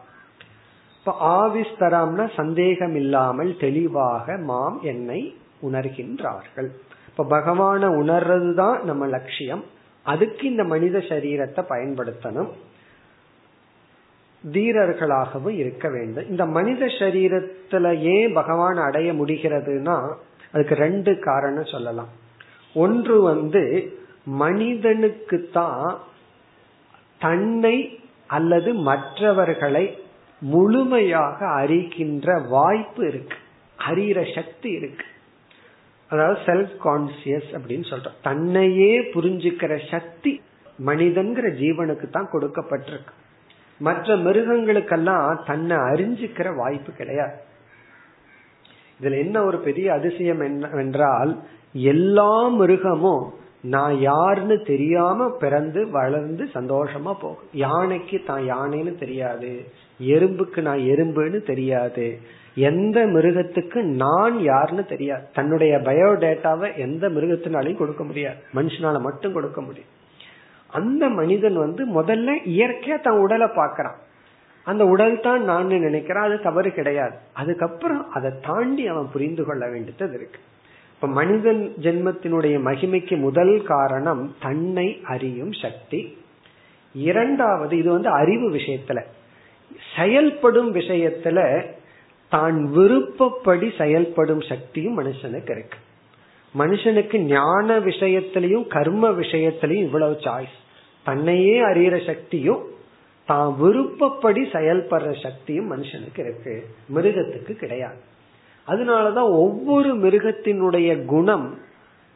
இப்ப ஆவிஸ்தரம்னா சந்தேகம் இல்லாமல் தெளிவாக மாம் என்னை உணர்கின்றார்கள். இப்ப பகவான உணர்றதுதான் நம்ம லட்சியம். அதுக்கு இந்த மனித சரீரத்தை பயன்படுத்தணும். தீரர்களாகவும் இருக்க வேண்டும். இந்த மனித சரீரத்துல ஏன் பகவான் அடைய முடிகிறதுனா அதுக்கு ரெண்டு காரணம் சொல்லலாம். ஒன்று வந்து மனிதனுக்கு தான் தன்னை அல்லது மற்றவர்களை முழுமையாக அறிகின்ற வாய்ப்பு இருக்கு. அறிகிற சக்தி இருக்கு. அதாவது செல்ஃப் கான்சியஸ் அப்படின்னு சொல்றோம். தன்னையே புரிஞ்சுக்கிற சக்தி மனிதன்கிற ஜீவனுக்கு தான் கொடுக்கப்பட்டிருக்கு. மற்ற மிருகங்களுக்கெல்லாம் தன்னை அறிஞ்சுக்கிற வாய்ப்பு கிடையாது. இதுல என்ன ஒரு பெரிய அதிசயம் என்னவென்றால் எல்லா மிருகமும் நான் யாருன்னு தெரியாம பிறந்து வளர்ந்து சந்தோஷமா போகும். யானைக்கு தான் யானைன்னு தெரியாது. எறும்புக்கு நான் எறும்புன்னு தெரியாது. எந்த மிருகத்துக்கு நான் யாருன்னு தெரியாது. தன்னுடைய பயோடேட்டாவை எந்த மிருகத்தினாலையும் கொடுக்க முடியாது. மனுஷனால மட்டும் கொடுக்க முடியும். அந்த மனிதன் வந்து முதல்ல இயற்கையா தன் உடலை பாக்குறான் அந்த உடல் தான் நான் நினைக்கிறான். அது தவறு கிடையாது. அதுக்கப்புறம் அதை தாண்டி அவன் புரிந்து கொள்ள வேண்டியது இருக்கு. இப்ப மனிதன் ஜென்மத்தினுடைய மகிமைக்கு முதல் காரணம் தன்னை அறியும் சக்தி. இரண்டாவது இது வந்து அறிவு விஷயத்துல. செயல்படும் விஷயத்துல தான் விருப்பப்படி செயல்படும் சக்தியும் மனுஷனுக்கு இருக்கு. மனுஷனுக்கு ஞான விஷயத்திலையும் கர்ம விஷயத்திலையும் இவ்வளவு சாய்ஸ் தன்னையே அறிகிற சக்தியும் தான் விருப்பப்படி செயல்படுற சக்தியும் மனுஷனுக்கு இருக்கு. மிருகத்துக்கு கிடையாது. அதனாலதான் ஒவ்வொரு மிருகத்தினுடைய குணம்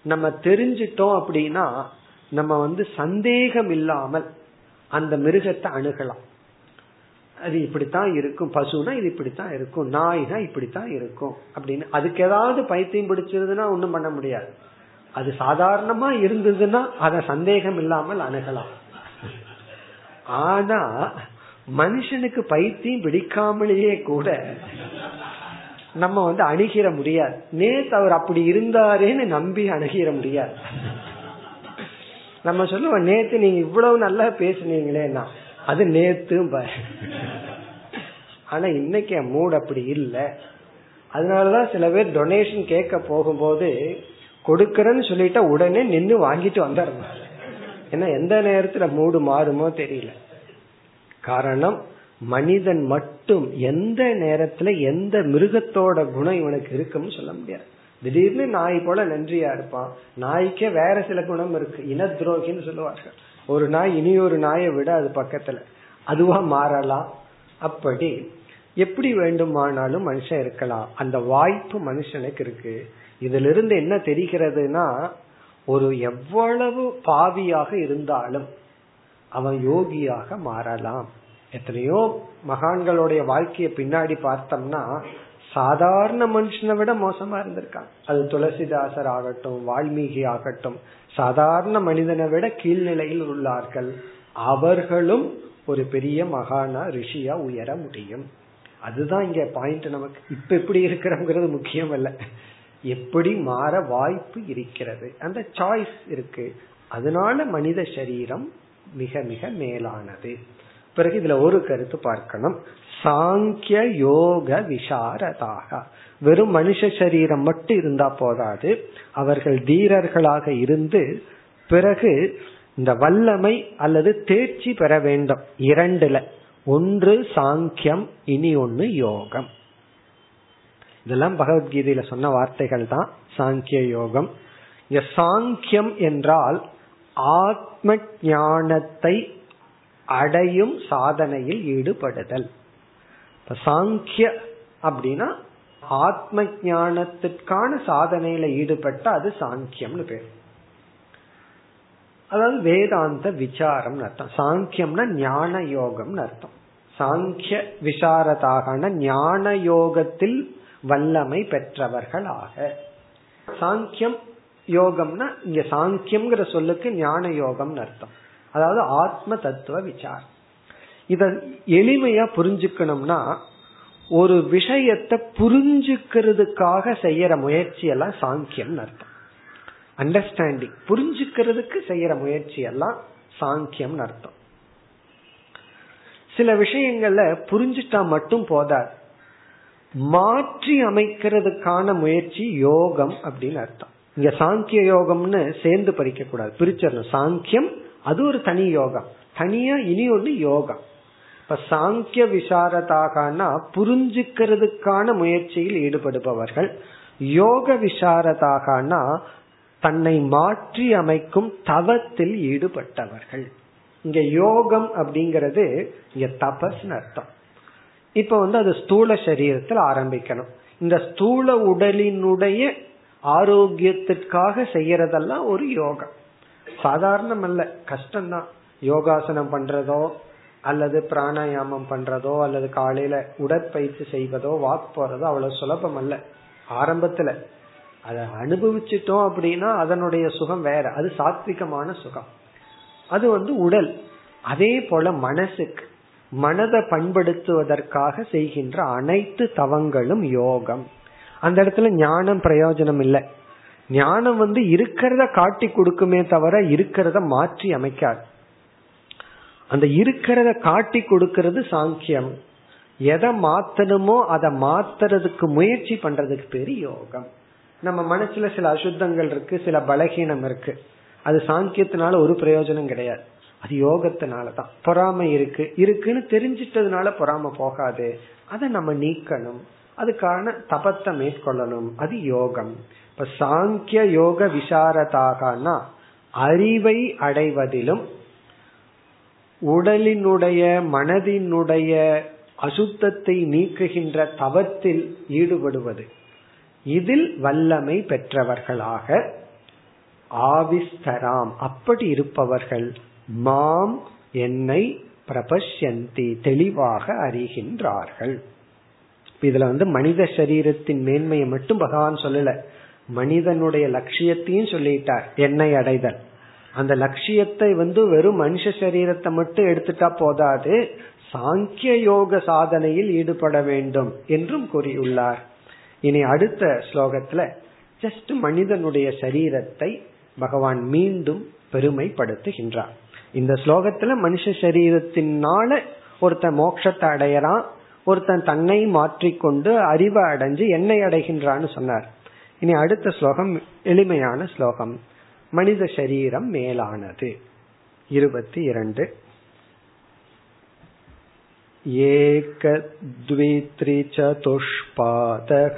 நம்ம தெரிஞ்சிட்டோம் அப்படின்னா நம்ம வந்து சந்தேகம் இல்லாமல் அந்த மிருகத்தை அணுகலாம். அது இப்படித்தான் இருக்கும். பசுனா இது இப்படித்தான் இருக்கும். நாய்னா இப்படித்தான் இருக்கும். அப்படின்னு அதுக்கு ஏதாவது பைத்தியம் பிடிச்சிருதுன்னா ஒண்ணும் பண்ண முடியாது. அது சாதாரணமா இருந்ததுன்னா அத சந்தேகம் இல்லாமல் அணுகலாம். ஆனா மனுஷனுக்கு பைத்தியம் பிடிக்காமலேயே கூட நம்ம வந்து அணுகிற முடியாது. நேத்து அவர் அப்படி இருந்தாருன்னு நம்பி அணுகிற முடியாது. நம்ம சொல்லுவோம் நேத்து நீங்க இவ்வளவு நல்லா பேசுனீங்களேன்னா அது நேத்தும் ஆனா இன்னைக்கு என் மூட் அப்படி இல்லை. அதனாலதான் சில பேர் டொனேஷன் கேட்க போகும்போது கொடுக்கறேன்னு சொல்லிட்டா உடனே நின்று வாங்கிட்டு வந்துடுறோம் ஏன்னா எந்த நேரத்துல மூடு மாறுமோ தெரியல. காரணம் மனிதன் மட்டும் எந்த நேரத்துல எந்த மிருகத்தோட குணம் இவனுக்கு இருக்குன்னு சொல்ல முடியாது. திடீர்னு நாய் போல நன்றியா இருப்பான். நாய்க்கே வேற சில குணம் இருக்கு. இன துரோகின்னு சொல்லுவார்கள். ஒரு நாய் இனி ஒரு நாயை விட அது பக்கத்துல. அதுவா மாறலாம். அப்படி எப்படி வேண்டுமானாலும் மனுஷன் இருக்கலாம். அந்த வாய்ப்பு மனுஷனுக்கு இருக்கு. இதுல இருந்து என்ன தெரிகிறதுனா ஒரு எவ்வளவு பாவியாக இருந்தாலும் அவன் யோகியாக மாறலாம். எத்தனையோ மகான்களுடைய வாழ்க்கையை பின்னாடி பார்த்தோம்னா சாதாரண மனுஷனை விட மோசமா இருந்திருக்காங்க. அது துளசிதாசர் ஆகட்டும் வால்மீகி ஆகட்டும் சாதாரண மனிதனை விட கீழ்நிலையில் உள்ளார்கள். அவர்களும் ஒரு பெரிய மகானா ரிஷியா உயர முடியும். அதுதான் இங்க பாயிண்ட் நமக்கு. இப்ப எப்படி இருக்கிறோங்கிறது முக்கியம் அல்ல எப்படி மாற வாய்ப்பு இருக்கிறது? அந்த சாய்ஸ் இருக்கு. அதனால மனித சரீரம் மிக மிக மேலானது. பிறகு இதுல ஒரு கருத்து பார்க்கணும். சாங்கிய யோக விசாரதாக. வெறும் மனுஷ சரீரம் மட்டும் இருந்தா போதாது. அவர்கள் தீரர்களாக இருந்து பிறகு இந்த வல்லமை அல்லது தேர்ச்சி பெற வேண்டும். இரண்டுல. ஒன்று சாங்கியம் இனி ஒன்னு யோகம். இதெல்லாம் பகவத்கீதையில சொன்ன வார்த்தைகள் தான் சாங்கிய யோகம். சாங்கியம் என்றால் ஆத்ம ஞானத்தை அடையும் சாதனையில் ஈடுபடுதல். சாங்கிய அப்படின்னா ஆத்ம ஞானத்திற்கான சாதனையில ஈடுபட்ட அது சாங்கியம்னு பேர். அதாவது வேதாந்த விசாரம் அர்த்தம். சாங்கியம்னா ஞான யோகம்னு அர்த்தம். சாங்கிய விசாரதாக ஞான யோகத்தில் வல்லமை பெற்றவர்களாக. சாங்கியம் யோகம்னா இங்க சாங்கியம்ங்கிற சொல்லுக்கு ஞான யோகம்னு அர்த்தம். அதாவது ஆத்ம தத்துவ விசாரம். இத எளிமையா புரிஞ்சுக்கணும்னா ஒரு விஷயத்தை புரிஞ்சுக்கிறதுக்காக செய்யற முயற்சி எல்லாம் சாங்கியம் அர்த்தம். அண்டர்ஸ்டாண்டிங் புரிஞ்சுக்கிறதுக்கு செய்யற முயற்சி எல்லாம் சாங்கியம் அர்த்தம். சில விஷயங்கள்ல புரிஞ்சுட்டா மட்டும் போதாது. மாற்றி அமைக்கிறதுக்கான முயற்சி யோகம் அப்படின்னு அர்த்தம். இங்க சாங்கிய யோகம்னு சேர்ந்து படிக்க கூடாது பிரிச்சிடணும். சாங்கியம் அது ஒரு தனி யோகம். தனியா இனி ஒண்ணு யோகம். இப்ப சாங்கிய விசாரதாகனா புரிஞ்சுக்கிறதுக்கான முயற்சியில் ஈடுபடுபவர்கள் யோக விசாரதாகனா தன்னை மாற்றி அமைக்கும் தவத்தில் ஈடுபட்டவர்கள். இங்க யோகம் அப்படிங்கிறது இங்க தபஸ்னு அர்த்தம். இப்ப வந்து அது ஸ்தூல சரீரத்தில் ஆரம்பிக்கணும். இந்த ஸ்தூல உடலினுடைய ஆரோக்கியத்திற்காக செய்யறதெல்லாம் ஒரு யோகம். சாதாரணம் அல்ல கஷ்டம்தான். யோகாசனம் பண்றதோ அல்லது பிராணாயாமம் பண்றதோ அல்லது காலையில உடற்பயிற்சி செய்வதோ வாக் போறதோ அவ்வளவு சுலபம் அல்ல ஆரம்பத்துல அதை அனுபவிச்சிட்டோம் அப்படின்னா அதனுடைய சுகம் வேற. அது சாத்விகமான சுகம். அது வந்து உடல். அதே போல மனசுக்கு. மனதை பண்படுத்துவதற்காக செய்கின்ற அனைத்து தவங்களும் யோகம். அந்த இடத்துல ஞானம் பிரயோஜனம் இல்லை. ஞானம் வந்து இருக்கிறத காட்டி கொடுக்குமே தவிர இருக்கிறத மாற்றி அமைக்காது. அந்த இருக்கிறத காட்டி கொடுக்கறது சாங்கியம். எதை மாத்தணுமோ அதை மாத்துறதுக்கு முயற்சி பண்றதுக்கு பேரு யோகம். நம்ம மனசுல சில அசுத்தங்கள் இருக்கு சில பலகீனம் இருக்கு. அது சாங்கியத்தினால ஒரு பிரயோஜனம் கிடையாது. அது யோகத்தினாலதான். பொறாமை இருக்கு. இருக்குன்னு தெரிஞ்சிட்டதுனால பொறாம போகாது. அதை நம்ம நீக்கணும். அதுக்கான தபத்தை மேற்கொள்ளணும். அது யோகம். இப்ப சாங்கிய யோக விசாரதாகனா அறிவை அடைவதிலும் உடலினுடைய மனதினுடைய அசுத்தத்தை நீக்குகின்ற தவத்தில் ஈடுபடுவது. இதில் வல்லமை பெற்றவர்களாக ஆவிஸ்தராம். அப்படி இருப்பவர்கள் மாம் என்னை பிரபஷ்யந்தி தெளிவாக அறிகின்றார்கள். இதுல வந்து மனித சரீரத்தின் மேன்மையை மட்டும் பகவான் சொல்லல. மனிதனுடைய லட்சியத்தையும் சொல்லிட்டார் என்னை அடைதல். அந்த லட்சியத்தை வந்து வெறும் மனுஷ சரீரத்தை மட்டும் எடுத்துட்டா போதாது சாங்கிய யோக சாதனையில் ஈடுபட வேண்டும் என்றும் கூறியுள்ளார். இனி அடுத்த ஸ்லோகத்துல ஜஸ்ட் மனிதனுடைய சரீரத்தை பகவான் மீண்டும் பெருமைப்படுத்துகின்றார். இந்த ஸ்லோகத்துல மனுஷ சரீரத்தினால ஒருத்தன் மோட்சத்தை அடையறான் ஒருத்தன் தன்னை மாற்றிக்கொண்டு அறிவை அடைஞ்சு என்னை அடைகின்றான்னு சொன்னார். இனி அடுத்த ஸ்லோகம் எளிமையான ஸ்லோகம் மனித சரீரம் மேலானது இருபத்தி இரண்டு एकद्वित्रिचतुष्पादः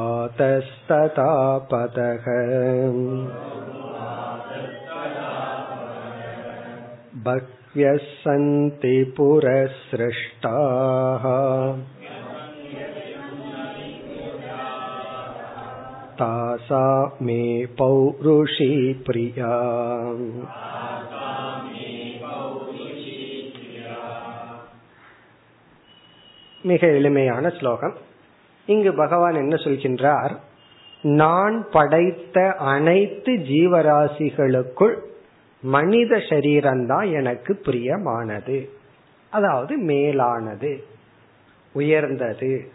बहुपातस्तथा पदः बह्व्यः सन्ति पुरसृष्टाः तासा मे पौरुषी प्रिया மிக எளிமையான ஸ்லோகம் இங்கு பகவான் என்ன சொல்கின்றார் நான் படைத்த அனைத்து ஜீவராசிகளுக்குள் மனித சரீரம்தான் எனக்கு பிரியமானது. அதாவது மேலானது உயர்ந்தது.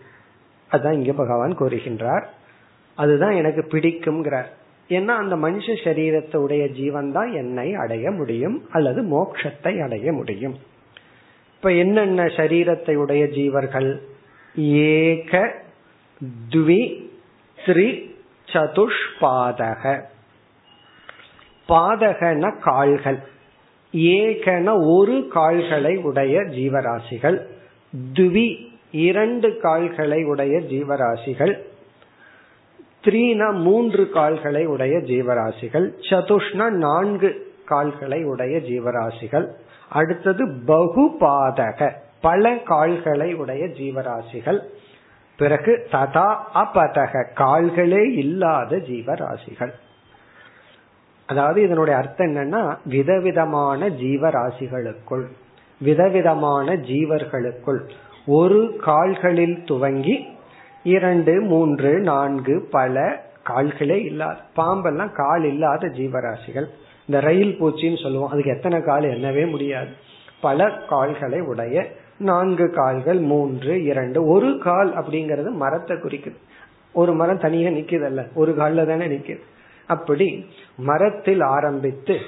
அதான் இங்க பகவான் கூறுகின்றார். அதுதான் எனக்கு பிடிக்கும்ங்கிறார். ஏன்னா அந்த மனுஷ சரீரத்துடைய ஜீவன் தான் என்னை அடைய முடியும் அல்லது மோட்சத்தை அடைய முடியும். இப்ப என்னென்ன சரீரத்தை உடைய ஜீவர்கள்? ஏக த்வி த்ரி சதுஷ்பாதக. பாதகன கால்கள். ஏகன ஒரு கால்களை உடைய ஜீவராசிகள். துவி இரண்டு கால்களை உடைய ஜீவராசிகள். த்ரீனா மூன்று கால்களை உடைய ஜீவராசிகள். சதுஷ்னா நான்கு கால்களை உடைய ஜீவராசிகள். அடுத்தது பகுபாதக பல கால்களை உடைய ஜீவராசிகள். பிறகு ததா அபதக கால்களே இல்லாத ஜீவராசிகள். அதாவது இதனுடைய அர்த்தம் என்னன்னா விதவிதமான ஜீவராசிகளுக்குள் விதவிதமான ஜீவர்களுக்குள். ஒரு கால்களில் துவங்கி இரண்டு மூன்று நான்கு பல கால்களே இல்லாத பாம்பெல்லாம் கால் இல்லாத ஜீவராசிகள். இந்த ரயில் பூச்சின்னு சொல்லுவோம் அதுக்கு எத்தனை கால் என்னவே முடியாது. பல கால்களை உடைய நான்கு கால்கள் மூன்று இரண்டு ஒரு கால் அப்படிங்கறது மரத்தை குறிக்குது. ஒரு மரம் தனியா நிக்குதல்ல ஒரு கால்ல தானே நிக்குது. அப்படி மரத்தில் ஆரம்பித்து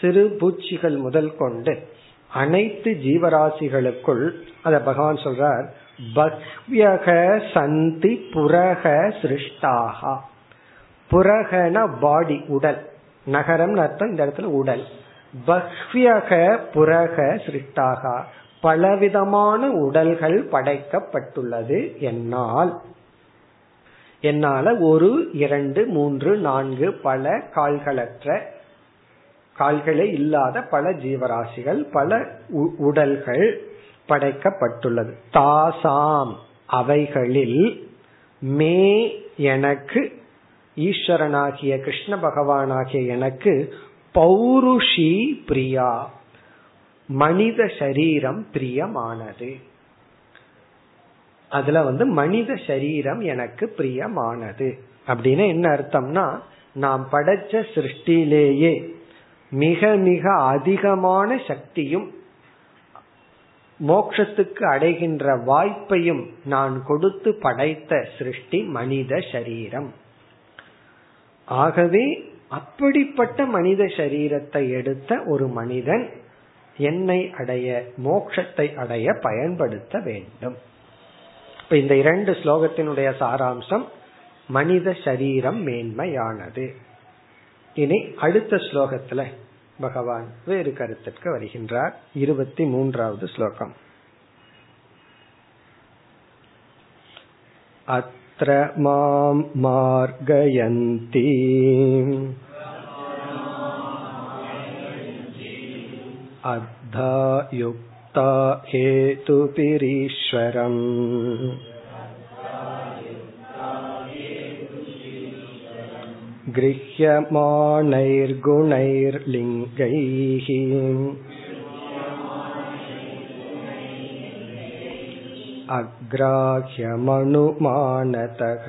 சிறு பூச்சிகள் முதல் கொண்டு அனைத்து ஜீவராசிகளுக்குள் அத பகவான் சொல்றார் பக்யக சந்தி புரக சிருஷ்டாகா. புரகன பாடி உடல். நகரம் அர்த்தம் இந்த இடத்துல உடல். பக்வியக புரக சிருஷ்டாகா. பலவிதமான உடல்கள் படைக்கப்பட்டுள்ளது. என்னால் என்னால ஒரு இரண்டு மூன்று நான்கு பல கால்களற்ற கால்களே இல்லாத பல ஜீவராசிகள் பல உடல்கள் படைக்கப்பட்டுள்ளது. தாசாம் அவைகளில் மே எனக்கு ஈஸ்வரனாகிய கிருஷ்ண பகவானாகிய எனக்கு பௌருஷி பிரியா மனித சரீரம் பிரியமானது. அதுல வந்து மனித சரீரம் எனக்கு பிரியமானது. அப்படின்னு என்ன அர்த்தம்னா நாம் படைச்ச சிருஷ்டிலேயே மிக மிக அதிகமான சக்தியும் மோக்ஷத்துக்கு அடைகின்ற வாய்ப்பையும் நான் கொடுத்து படைத்த சிருஷ்டி மனித சரீரம். ஆகவே அப்படிப்பட்ட மனித சரீரத்தை எடுத்த ஒரு மனிதன் என்னை அடைய மோக்ஷத்தை அடைய பயன்படுத்த வேண்டும். இப்ப இந்த இரண்டு ஸ்லோகத்தினுடைய சாராம்சம் மனித சரீரம் மேன்மையானது இனி அடுத்த ஸ்லோகத்துல பகவான் வேறு கருத்திற்கு வருகின்றார் இருபத்தி மூன்றாவது ஸ்லோகம் அத்திர மாம் மார்கயந்தி अद्धा युक्ता हेतुपिरीश्वरम् गृह्यमाणैर्गुणैर्लिङ्गैः अग्राह्यमनुमानतः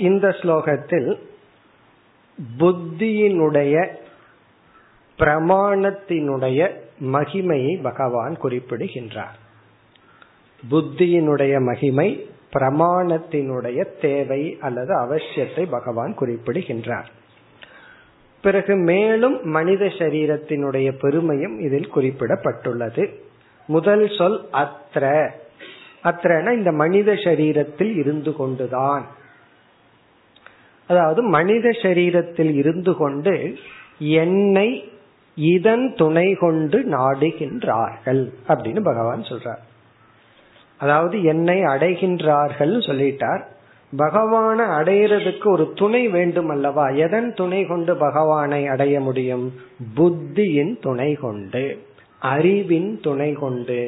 இந்த ஸ்லோகத்தில் புத்தியினுடைய பிரமாணத்தினுடைய மகிமையை பகவான் குறிப்பிடுகின்றார். புத்தியினுடைய மகிமை பிரமாணத்தினுடைய தேவை அல்லது அவசியத்தை பகவான் குறிப்பிடுகின்றார். பிறகு மேலும் மனித சரீரத்தினுடைய பெருமையும் இதில் குறிப்பிடப்பட்டுள்ளது. முதல் சொல் அத்ர. அத்திரன இந்த மனித சரீரத்தில் இருந்து கொண்டுதான். அதாவது மனித சரீரத்தில் இருந்து கொண்டு என்னை இதன் துணை கொண்டு நாடுகின்றார்கள் அப்படின்னு பகவான் சொல்றார். அதாவது என்னை அடைகின்றார்கள் சொல்லிட்டார். பகவானை அடையிறதுக்கு ஒரு துணை வேண்டும் அல்லவா எதன் துணை கொண்டு பகவானை அடைய முடியும்? புத்தியின் துணை கொண்டு அறிவின் துணை கொண்டு.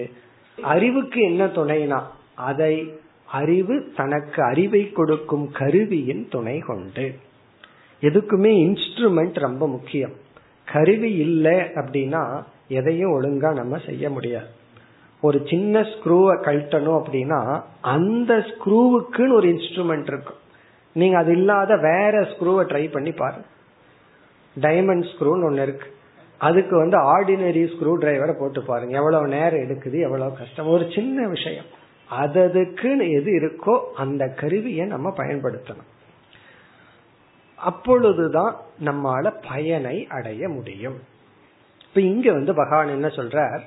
அறிவுக்கு என்ன துணைனா அதை அறிவு தனக்கு அறிவை கொடுக்கும் கருவியின் துணை கொண்டு. எதுக்குமே இன்ஸ்ட்ருமெண்ட் ரொம்ப முக்கியம். கருவி இல்லை அப்படின்னா எதையும் ஒழுங்கா நம்ம செய்ய முடியாது. ஒரு சின்ன ஸ்க்ரூவை கழட்டணும் அப்படின்னா அந்த ஸ்க்ரூவுக்குன்னு ஒரு இன்ஸ்ட்ருமெண்ட் இருக்கும். நீங்க அது இல்லாத வேற ஸ்க்ரூவை ட்ரை பண்ணி பாருங்க. டைமண்ட் ஸ்க்ரூன்னு ஒன்னு இருக்கு. அதுக்கு வந்து ஆர்டினரி ஸ்க்ரூ டிரைவரை போட்டு பாருங்க. எவ்வளவு நேரம் எடுக்குது எவ்வளவு கஷ்டம். ஒரு சின்ன விஷயம். அததுக்குன்னு எது இருக்கோ அந்த கருவியை நம்ம பயன்படுத்தணும். அப்பொழுதுதான் நம்மால பயனை அடைய முடியும். இப்ப இங்க வந்து பகவான் என்ன சொல்றார்?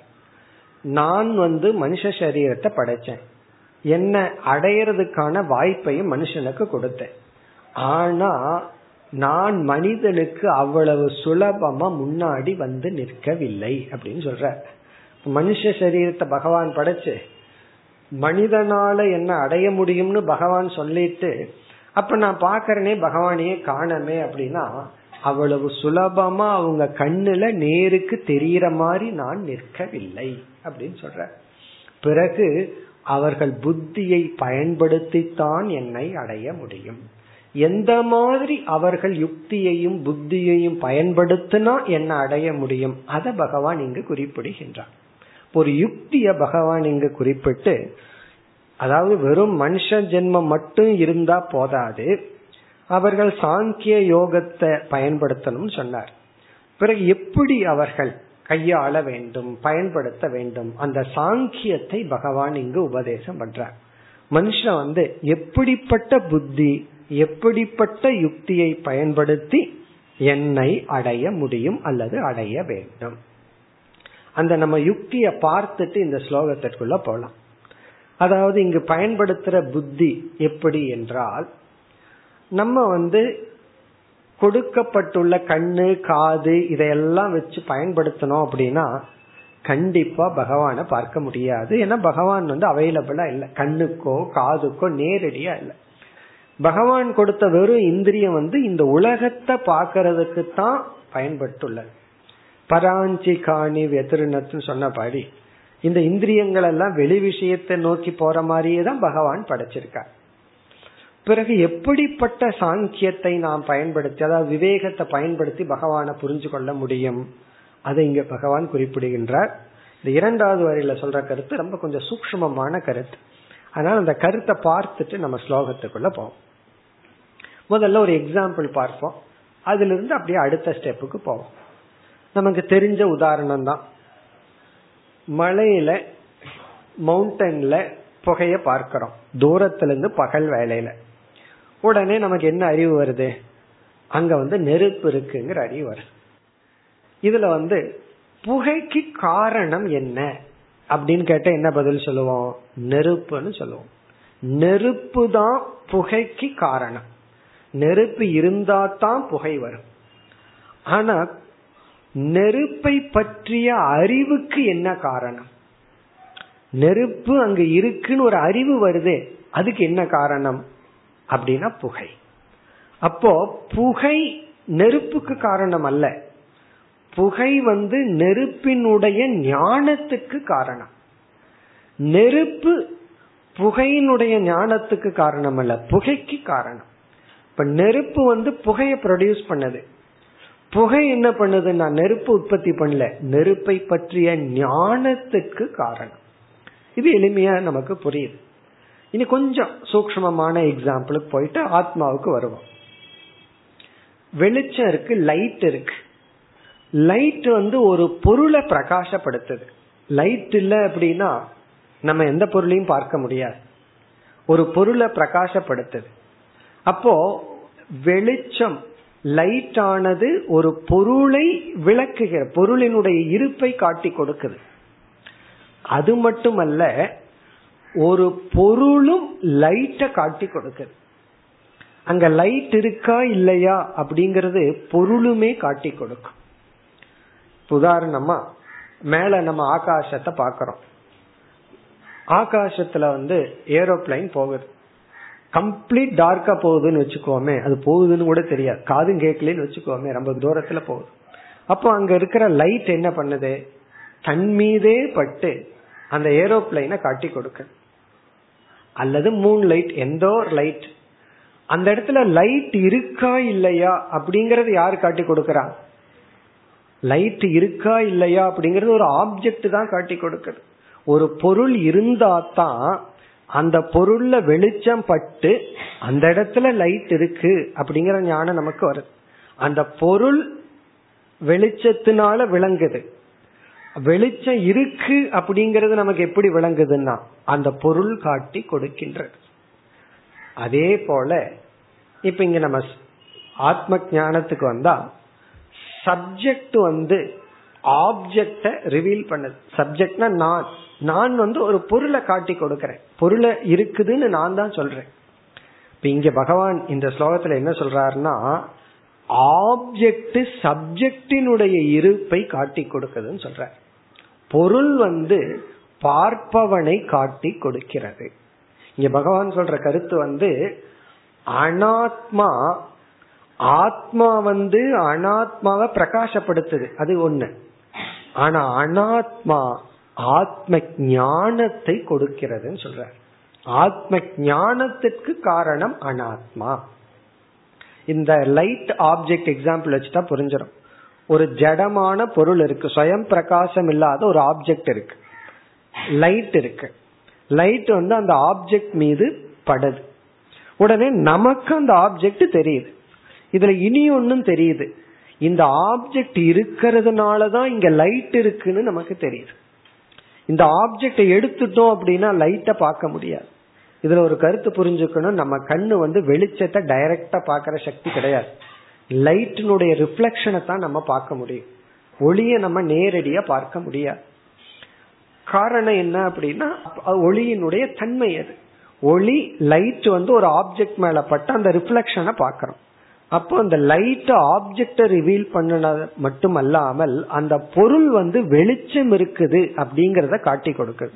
நான் வந்து மனுஷ சரீரத்தை படைச்சேன். என்ன அடையறதுக்கான வாய்ப்பையும் மனுஷனுக்கு கொடுத்தேன். ஆனா நான் மனிதனுக்கு அவ்வளவு சுலபமா முன்னாடி வந்து நிற்கவில்லை அப்படின்னு சொல்ற மனுஷ சரீரத்தை பகவான் படைச்சு மனிதனால என்ன அடைய முடியும்னு பகவான் சொல்லிட்டு அப்ப நான் பாக்கிறனே பகவானையே காணமே அப்படின்னா அவ்வளவு சுலபமா அவங்க கண்ணுல நேருக்கு தெரியற மாதிரி நான் நிற்கவில்லை அப்படின்னு சொல்ற. பிறகு அவர்கள் புத்தியை பயன்படுத்தித்தான் என்னை அடைய முடியும். எந்த மாதிரி அவர்கள் யுக்தியையும் புத்தியையும் பயன்படுத்தினா என்ன அடைய முடியும் அத பகவான் இங்கு குறிப்பிடுகின்றார். ஒரு யுக்திய பகவான் இங்கு குறிப்பிட்டு அதாவது வெறும் மனுஷ ஜென்மம் மட்டும் இருந்தா போதாது அவர்கள் சாங்கிய யோகத்தை பயன்படுத்தணும்னு சொன்னார். பிறகு எப்படி அவர்கள் கையாள வேண்டும் பயன்படுத்த வேண்டும் அந்த சாங்கியத்தை பகவான் இங்கு உபதேசம் பண்றார். மனுஷன் வந்து எப்படிப்பட்ட புத்தி எப்படிப்பட்ட யுக்தியை பயன்படுத்தி என்னை அடைய முடியும் அல்லது அடைய வேண்டும். அந்த நம்ம யுக்திய பார்த்துட்டு இந்த ஸ்லோகத்திற்குள்ள போலாம். அதாவது இங்கு பயன்படுத்துற புத்தி எப்படி என்றால் நம்ம வந்து கொடுக்கப்பட்டுள்ள கண்ணு காது இதையெல்லாம் வச்சு பயன்படுத்தணும் அப்படின்னா கண்டிப்பா பகவானை பார்க்க முடியாது. ஏன்னா பகவான் வந்து அவைலபிளா இல்லை. கண்ணுக்கோ காதுக்கோ நேரடியா இல்லை. பகவான் கொடுத்த வெறும் இந்திரியம் வந்து இந்த உலகத்தை பாக்கிறதுக்கு தான் பயன்பட்டுள்ளது. பராஞ்சி காணி வெத்திருணத்து சொன்னபடி இந்த இந்திரியங்கள் எல்லாம் வெளி விஷயத்தை நோக்கி போற மாதிரியே தான் பகவான் படைச்சிருக்கார். பிறகு எப்படிப்பட்ட சாங்கியத்தை நாம் பயன்படுத்தி அதாவது விவேகத்தை பயன்படுத்தி பகவானை புரிஞ்சு கொள்ள முடியும்? அதை இங்க பகவான் குறிப்பிடுகின்றார். இந்த இரண்டாவது வரையில சொல்ற கருத்து ரொம்ப கொஞ்சம் சூக்மமான கருத்து. அதனால அந்த கருத்தை பார்த்துட்டு நம்ம ஸ்லோகத்துக்குள்ள போவோம். முதல்ல ஒரு எக்ஸாம்பிள் பார்ப்போம். அதுல இருந்து அப்படியே அடுத்த ஸ்டெப்புக்கு போவோம். நமக்கு தெரிஞ்ச உதாரணம் தான் மலையில மவுண்டன்ல புகைய பார்க்கிறோம். தூரத்துல இருந்து பகல் வேலையில உடனே நமக்கு என்ன அறிவு வருது? அங்க வந்து நெருப்பு இருக்குங்கிற அறிவு வருது. இதுல வந்து புகைக்கு காரணம் என்ன? அப்படின்னு கேட்ட என்ன பதில் சொல்லுவோம்? நெருப்புன்னு சொல்லுவோம். நெருப்பு தான் புகைக்கு காரணம். நெருப்பு இருந்தா தான் புகை வரும். ஆனா நெருப்பை பற்றிய அறிவுக்கு என்ன காரணம்? நெருப்பு அங்க இருக்குன்னு ஒரு அறிவு வருதே அதுக்கு என்ன காரணம்? அப்படின்னா புகை. அப்போ புகை நெருப்புக்கு காரணம் அல்ல. புகை வந்து நெருப்பினுடைய ஞானத்துக்கு காரணம். நெருப்பு புகையினுடைய ஞானத்துக்கு காரணம் அல்ல புகைக்கு காரணம். இப்ப நெருப்பு வந்து புகையை ப்ரொடியூஸ் பண்ணது. புகை என்ன பண்ணுதுன்னா நெருப்பு உற்பத்தி பண்ணல. நெருப்பை பற்றிய ஞானத்துக்கு காரணம். இது எளிமையா நமக்கு புரியுது. இனி கொஞ்சம் சூக்மமான எக்ஸாம்பிளுக்கு போயிட்டு ஆத்மாவுக்கு வருவோம். வெளிச்சம் இருக்கு லைட் இருக்கு. லைட் வந்து ஒரு பொருளை பிரகாசப்படுத்துது. லைட் இல்லை அப்படின்னா நம்ம எந்த பொருளையும் பார்க்க முடியாது. ஒரு பொருளை பிரகாசப்படுத்துது. அப்போ வெளிச்சம் லைட் ஆனது ஒரு பொருளை விளக்குகிற பொருளினுடைய இருப்பை காட்டி கொடுக்குது. அது மட்டுமல்ல ஒரு பொருளும் லைட்டை காட்டி கொடுக்குது. அங்க லைட் இருக்கா இல்லையா அப்படிங்கறது பொருளுமே காட்டி கொடுக்கும். உதாரணமா மேல நம்ம ஆகாசத்தை பாக்கிறோம் ஆகாசத்துல வந்து ஏரோப்ளைன் போகுது. கம்ப்ளீட் டார்க்கா போகுதுன்னு வச்சுக்கோமே அது போகுதுன்னு கூட தெரியாது. காதும் கேட்கலன்னு வச்சுக்கோமே ரொம்ப தூரத்துல போகுது. அப்போ அங்க இருக்கிற லைட் என்ன பண்ணுது? தன் மீதே பட்டு அந்த ஏரோப்ளைனை காட்டி கொடுக்க. அல்லது மூன் லைட் எந்த ஒரு லைட் அந்த இடத்துல லைட் இருக்கா இல்லையா அப்படிங்கறது யார் காட்டி கொடுக்கறா? லைட் இருக்கா இல்லையா அப்படிங்கறது ஒரு ஆப்ஜெக்ட் தான் காட்டி கொடுக்குது. ஒரு பொருள் இருந்தா தான் அந்த பொருள்ல வெளிச்சம் பட்டு அந்த இடத்துல லைட் இருக்கு அப்படிங்கிற ஞானம் நமக்கு வருது. அந்த பொருள் வெளிச்சத்தினால விளங்குது. வெளிச்சம் இருக்கு அப்படிங்கறது நமக்கு எப்படி விளங்குதுன்னா அந்த பொருள் காட்டி கொடுக்கின்றது. அதே போல இப்ப இங்க நம்ம ஆத்ம ஞானத்துக்கு வந்தா சப்ஜெக்ட் வந்து ஆப்ஜெக்ட ரிவீல் பண்ணுது. சப்ஜெக்ட்னா நான். நான் வந்து ஒரு பொருளை காட்டி கொடுக்கறேன். பொருளை இருக்குதுன்னு நான் தான் சொல்றேன். இப்ப இங்க பகவான் இந்த ஸ்லோகத்துல என்ன சொல்றாருன்னா ஆப்ஜெக்ட் சப்ஜெக்டினுடைய இருப்பை காட்டி கொடுக்குதுன்னு சொல்ற பொருள் வந்து பார்ப்பவனை காட்டி கொடுக்கிறது. இங்க பகவான் சொல்ற கருத்து வந்து அனாத்மா ஆத்மா வந்து அனாத்மாவை பிரகாசப்படுத்துது. அது ஒண்ணு. ஆனா அனாத்மா ஆத்ம ஞானத்தை கொடுக்கிறதுன்னு சொல்ற ஆத்ம ஞானத்திற்கு காரணம் அனாத்மா. இந்த லைட் ஆப்ஜெக்ட் எக்ஸாம்பிள் வச்சுட்டா புரிஞ்சிடும் ஒரு ஜடமான பொருள் இருக்கு. சுயம் பிரகாசம் இல்லாத ஒரு ஆப்ஜெக்ட் இருக்கு. லைட் இருக்கு. லைட் வந்து அந்த ஆப்ஜெக்ட் மீது படுது. உடனே நமக்கு அந்த ஆப்ஜெக்ட் தெரியுது. இதுல இனி ஒன்னும் தெரியுது. இந்த ஆப்ஜெக்ட் இருக்கிறதுனாலதான் இங்க லைட் இருக்குன்னு நமக்கு தெரியுது. இந்த ஆப்ஜெக்டை எடுத்துட்டோம் அப்படின்னா லைட்டை பார்க்க முடியாது. இதுல ஒரு கருத்து புரிஞ்சுக்கணும். நம்ம கண்ணு வந்து வெளிச்சத்தை டைரக்டா பாக்குற சக்தி கிடையாது. லைட்டினுடைய ரிஃப்ளெக்ஷனை தான் நம்ம பார்க்க முடியும். ஒளியை நம்ம நேரடியா பார்க்க முடியாது. காரணம் என்ன அப்படின்னா ஒளியினுடைய தன்மை அது. ஒளி லைட் வந்து ஒரு ஆப்ஜெக்ட் மேல பட்டு அந்த ரிஃப்ளெக்ஷனை பாக்கிறோம் அப்போ அந்த லைட் ஆப்ஜெக்ட ரிவீல் பண்ணினது மட்டுமல்லாமல் அந்த பொருள் வந்து வெளிச்சம் இருக்குது அப்படிங்கறத காட்டி கொடுக்குது.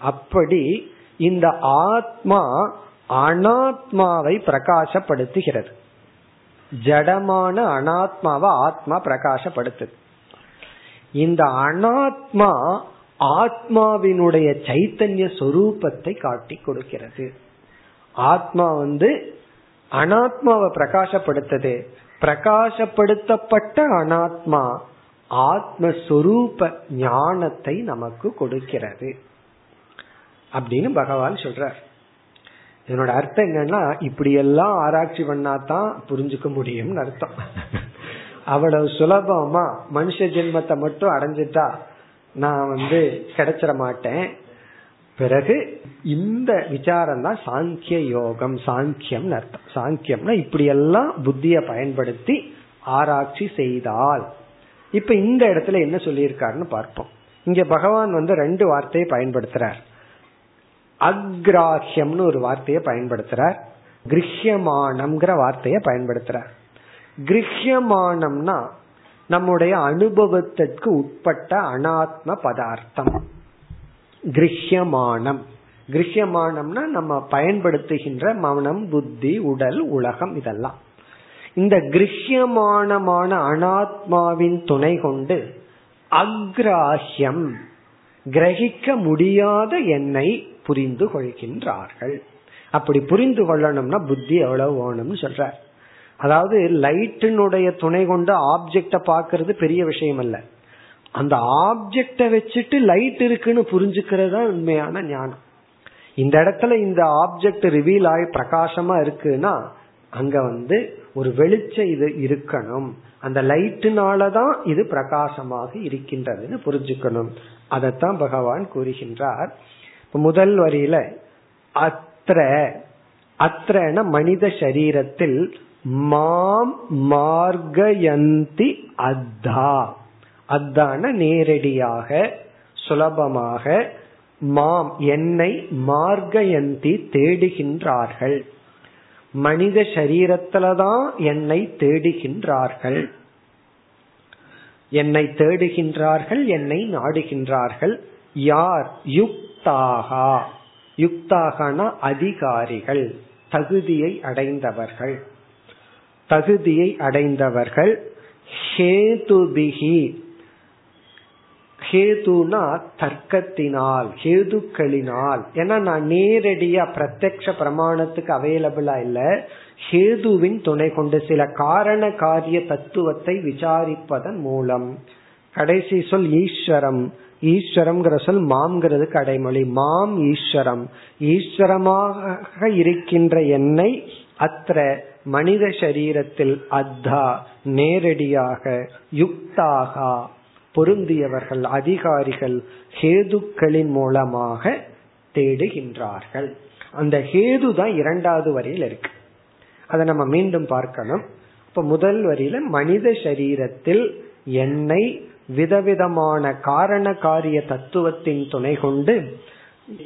அப்படி இந்த ஆத்மா அனாத்மாவை பிரகாசப்படுத்துகிறது. ஜடமான அனாத்மாவை ஆத்மா பிரகாசப்படுத்துது. இந்த அனாத்மா ஆத்மாவினுடைய சைத்தன்ய சொரூபத்தை காட்டி கொடுக்கிறது. ஆத்மா வந்து அனாத்மாவை பிரகாசப்படுத்தது. பிரகாசப்படுத்தப்பட்ட அனாத்மா ஆத்மஸ்வரூப ஞானத்தை நமக்கு கொடுக்கிறது. அப்படின்னு பகவான் சொல்றார். இதனோட அர்த்தம் என்னன்னா இப்படி எல்லாம் ஆராய்ச்சி பண்ணாதான் புரிஞ்சுக்க முடியும்னு அர்த்தம். அவ்வளவு சுலபமா மனுஷ ஜென்மத்தை மட்டும் அடைஞ்சிட்டா நான் வந்து கிடைச்சிட மாட்டேன். பிறகு இந்த விசாரம் தான் சாங்கிய யோகம் சாங்கியம் அர்த்தம். சாங்கியம்னா இப்படி எல்லாம் புத்திய பயன்படுத்தி ஆராய்ச்சி செய்தால். இப்ப இந்த இடத்துல என்ன சொல்லியிருக்காருன்னு பார்ப்போம். இங்க பகவான் வந்து ரெண்டு வார்த்தையை பயன்படுத்துறார். அக்ராஹியம்னு ஒரு வார்த்தையை பயன்படுத்துறார். கிரஹியமானம்ங்கிற வார்த்தையை பயன்படுத்துறார். கிரஹியமானம்னா நம்முடைய அனுபவத்திற்கு உட்பட்ட அனாத்ம பதார்த்தம். கிரஹியமானம். கிரஹியமானம்னா நம்ம பயன்படுத்துகின்ற மனம் புத்தி உடல் உலகம் இதெல்லாம். இந்த கிரஹியமானமான அனாத்மாவின் துணை கொண்டு அக்ராஹ்யம் கிரகிக்க முடியாத என்னை புரிந்து கொள்கின்றார்கள். அப்படி புரிந்து கொள்ளணும்னா புத்தி எவ்வளவு வேணும்னு சொல்றார். அதாவது லைட்டினுடைய துணை கொண்டு ஆப்ஜெக்ட பாக்குறது பெரிய விஷயம் அல்ல. அந்த ஆப்ஜெக்ட வச்சுட்டு லைட் இருக்குன்னு புரிஞ்சுக்கிறது தான் உண்மையான ஞானம். இந்த இடத்துல இந்த ஆப்ஜெக்ட் ரிவீல் ஆகி பிரகாசமா இருக்குன்னா அங்க வந்து ஒரு வெளிச்சம் இது இருக்கணும். அந்த லைட்டுனாலதான் இது பிரகாசமாக இருக்கின்றதுன்னு புரிஞ்சுக்கணும். அதைத்தான் பகவான் கூறுகின்றார். முதல் வரியில அத்திர அத்திரன மனித சரீரத்தில் மாம் மார்கயந்தி அத்தா. அதான நேரடியாக சுலபமாக மாம் என்னை மார்கயந்தி தேடுகின்றார்கள். மனித சரீரத்துலதான் என்னை தேடுகின்றார்கள். என்னை தேடுகின்றார்கள் என்னை நாடுகின்றார்கள். யார்? யுக்தாகா. யுக்தாகனா அதிகாரிகள் தகுதியை அடைந்தவர்கள். தகுதியை அடைந்தவர்கள் ஹேதுபிகி ஹேதுனா தர்க்கத்தினால் ஹேதுக்களினால். ஏன்னா நான் நேரடியா பிரத்யக்ஷ பிரமாணத்துக்கு அவைலபிளா இல்ல. ஹேதுவின் துணை கொண்டு சில காரண காரிய தத்துவத்தை விசாரிப்பதன் மூலம். கடைசி சொல் ஈஸ்வரம். ஈஸ்வரம்ங்கிற சொல் மாம்ங்கிறது கடைமொழி. மாம் ஈஸ்வரம். ஈஸ்வரமாக இருக்கின்ற என்னை அத்த மனித சரீரத்தில் அத்தா நேரடியாக யுக்தாகா. பொருந்தியவர்கள் அதிகாரிகள் ஹேதுக்களின் மூலமாக தேடுகின்றார்கள். அந்த ஹேது தான் இரண்டாவது வரியில் இருக்கு. அதை நம்ம மீண்டும் பார்க்கணும். இப்ப முதல் வரியில மனித சரீரத்தில் என்னை விதவிதமான காரண காரிய தத்துவத்தின் துணை கொண்டு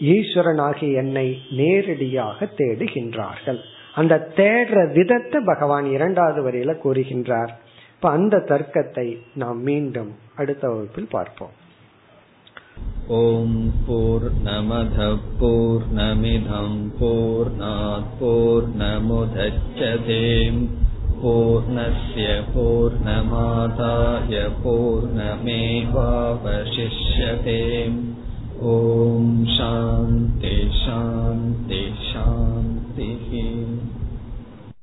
ஈஸ்வரனாகிய என்னை நேரடியாக தேடுகின்றார்கள். அந்த தேடுற விதத்தை பகவான் இரண்டாவது வரியில கூறுகின்றார். இப்ப அந்த தர்க்கத்தை நாம் மீண்டும் அடுத்த வகுப்பில் பார்ப்போம். ஓம் போர் நமத போர் நமிதம் போர் நாற்போர் நமுதச்சதேம் பூர்ணய பூர்ணமாதாய பூர்ணமேவாவசிஷ்யதேம். ஓம் சாந்தி சாந்தி சாந்திஹி.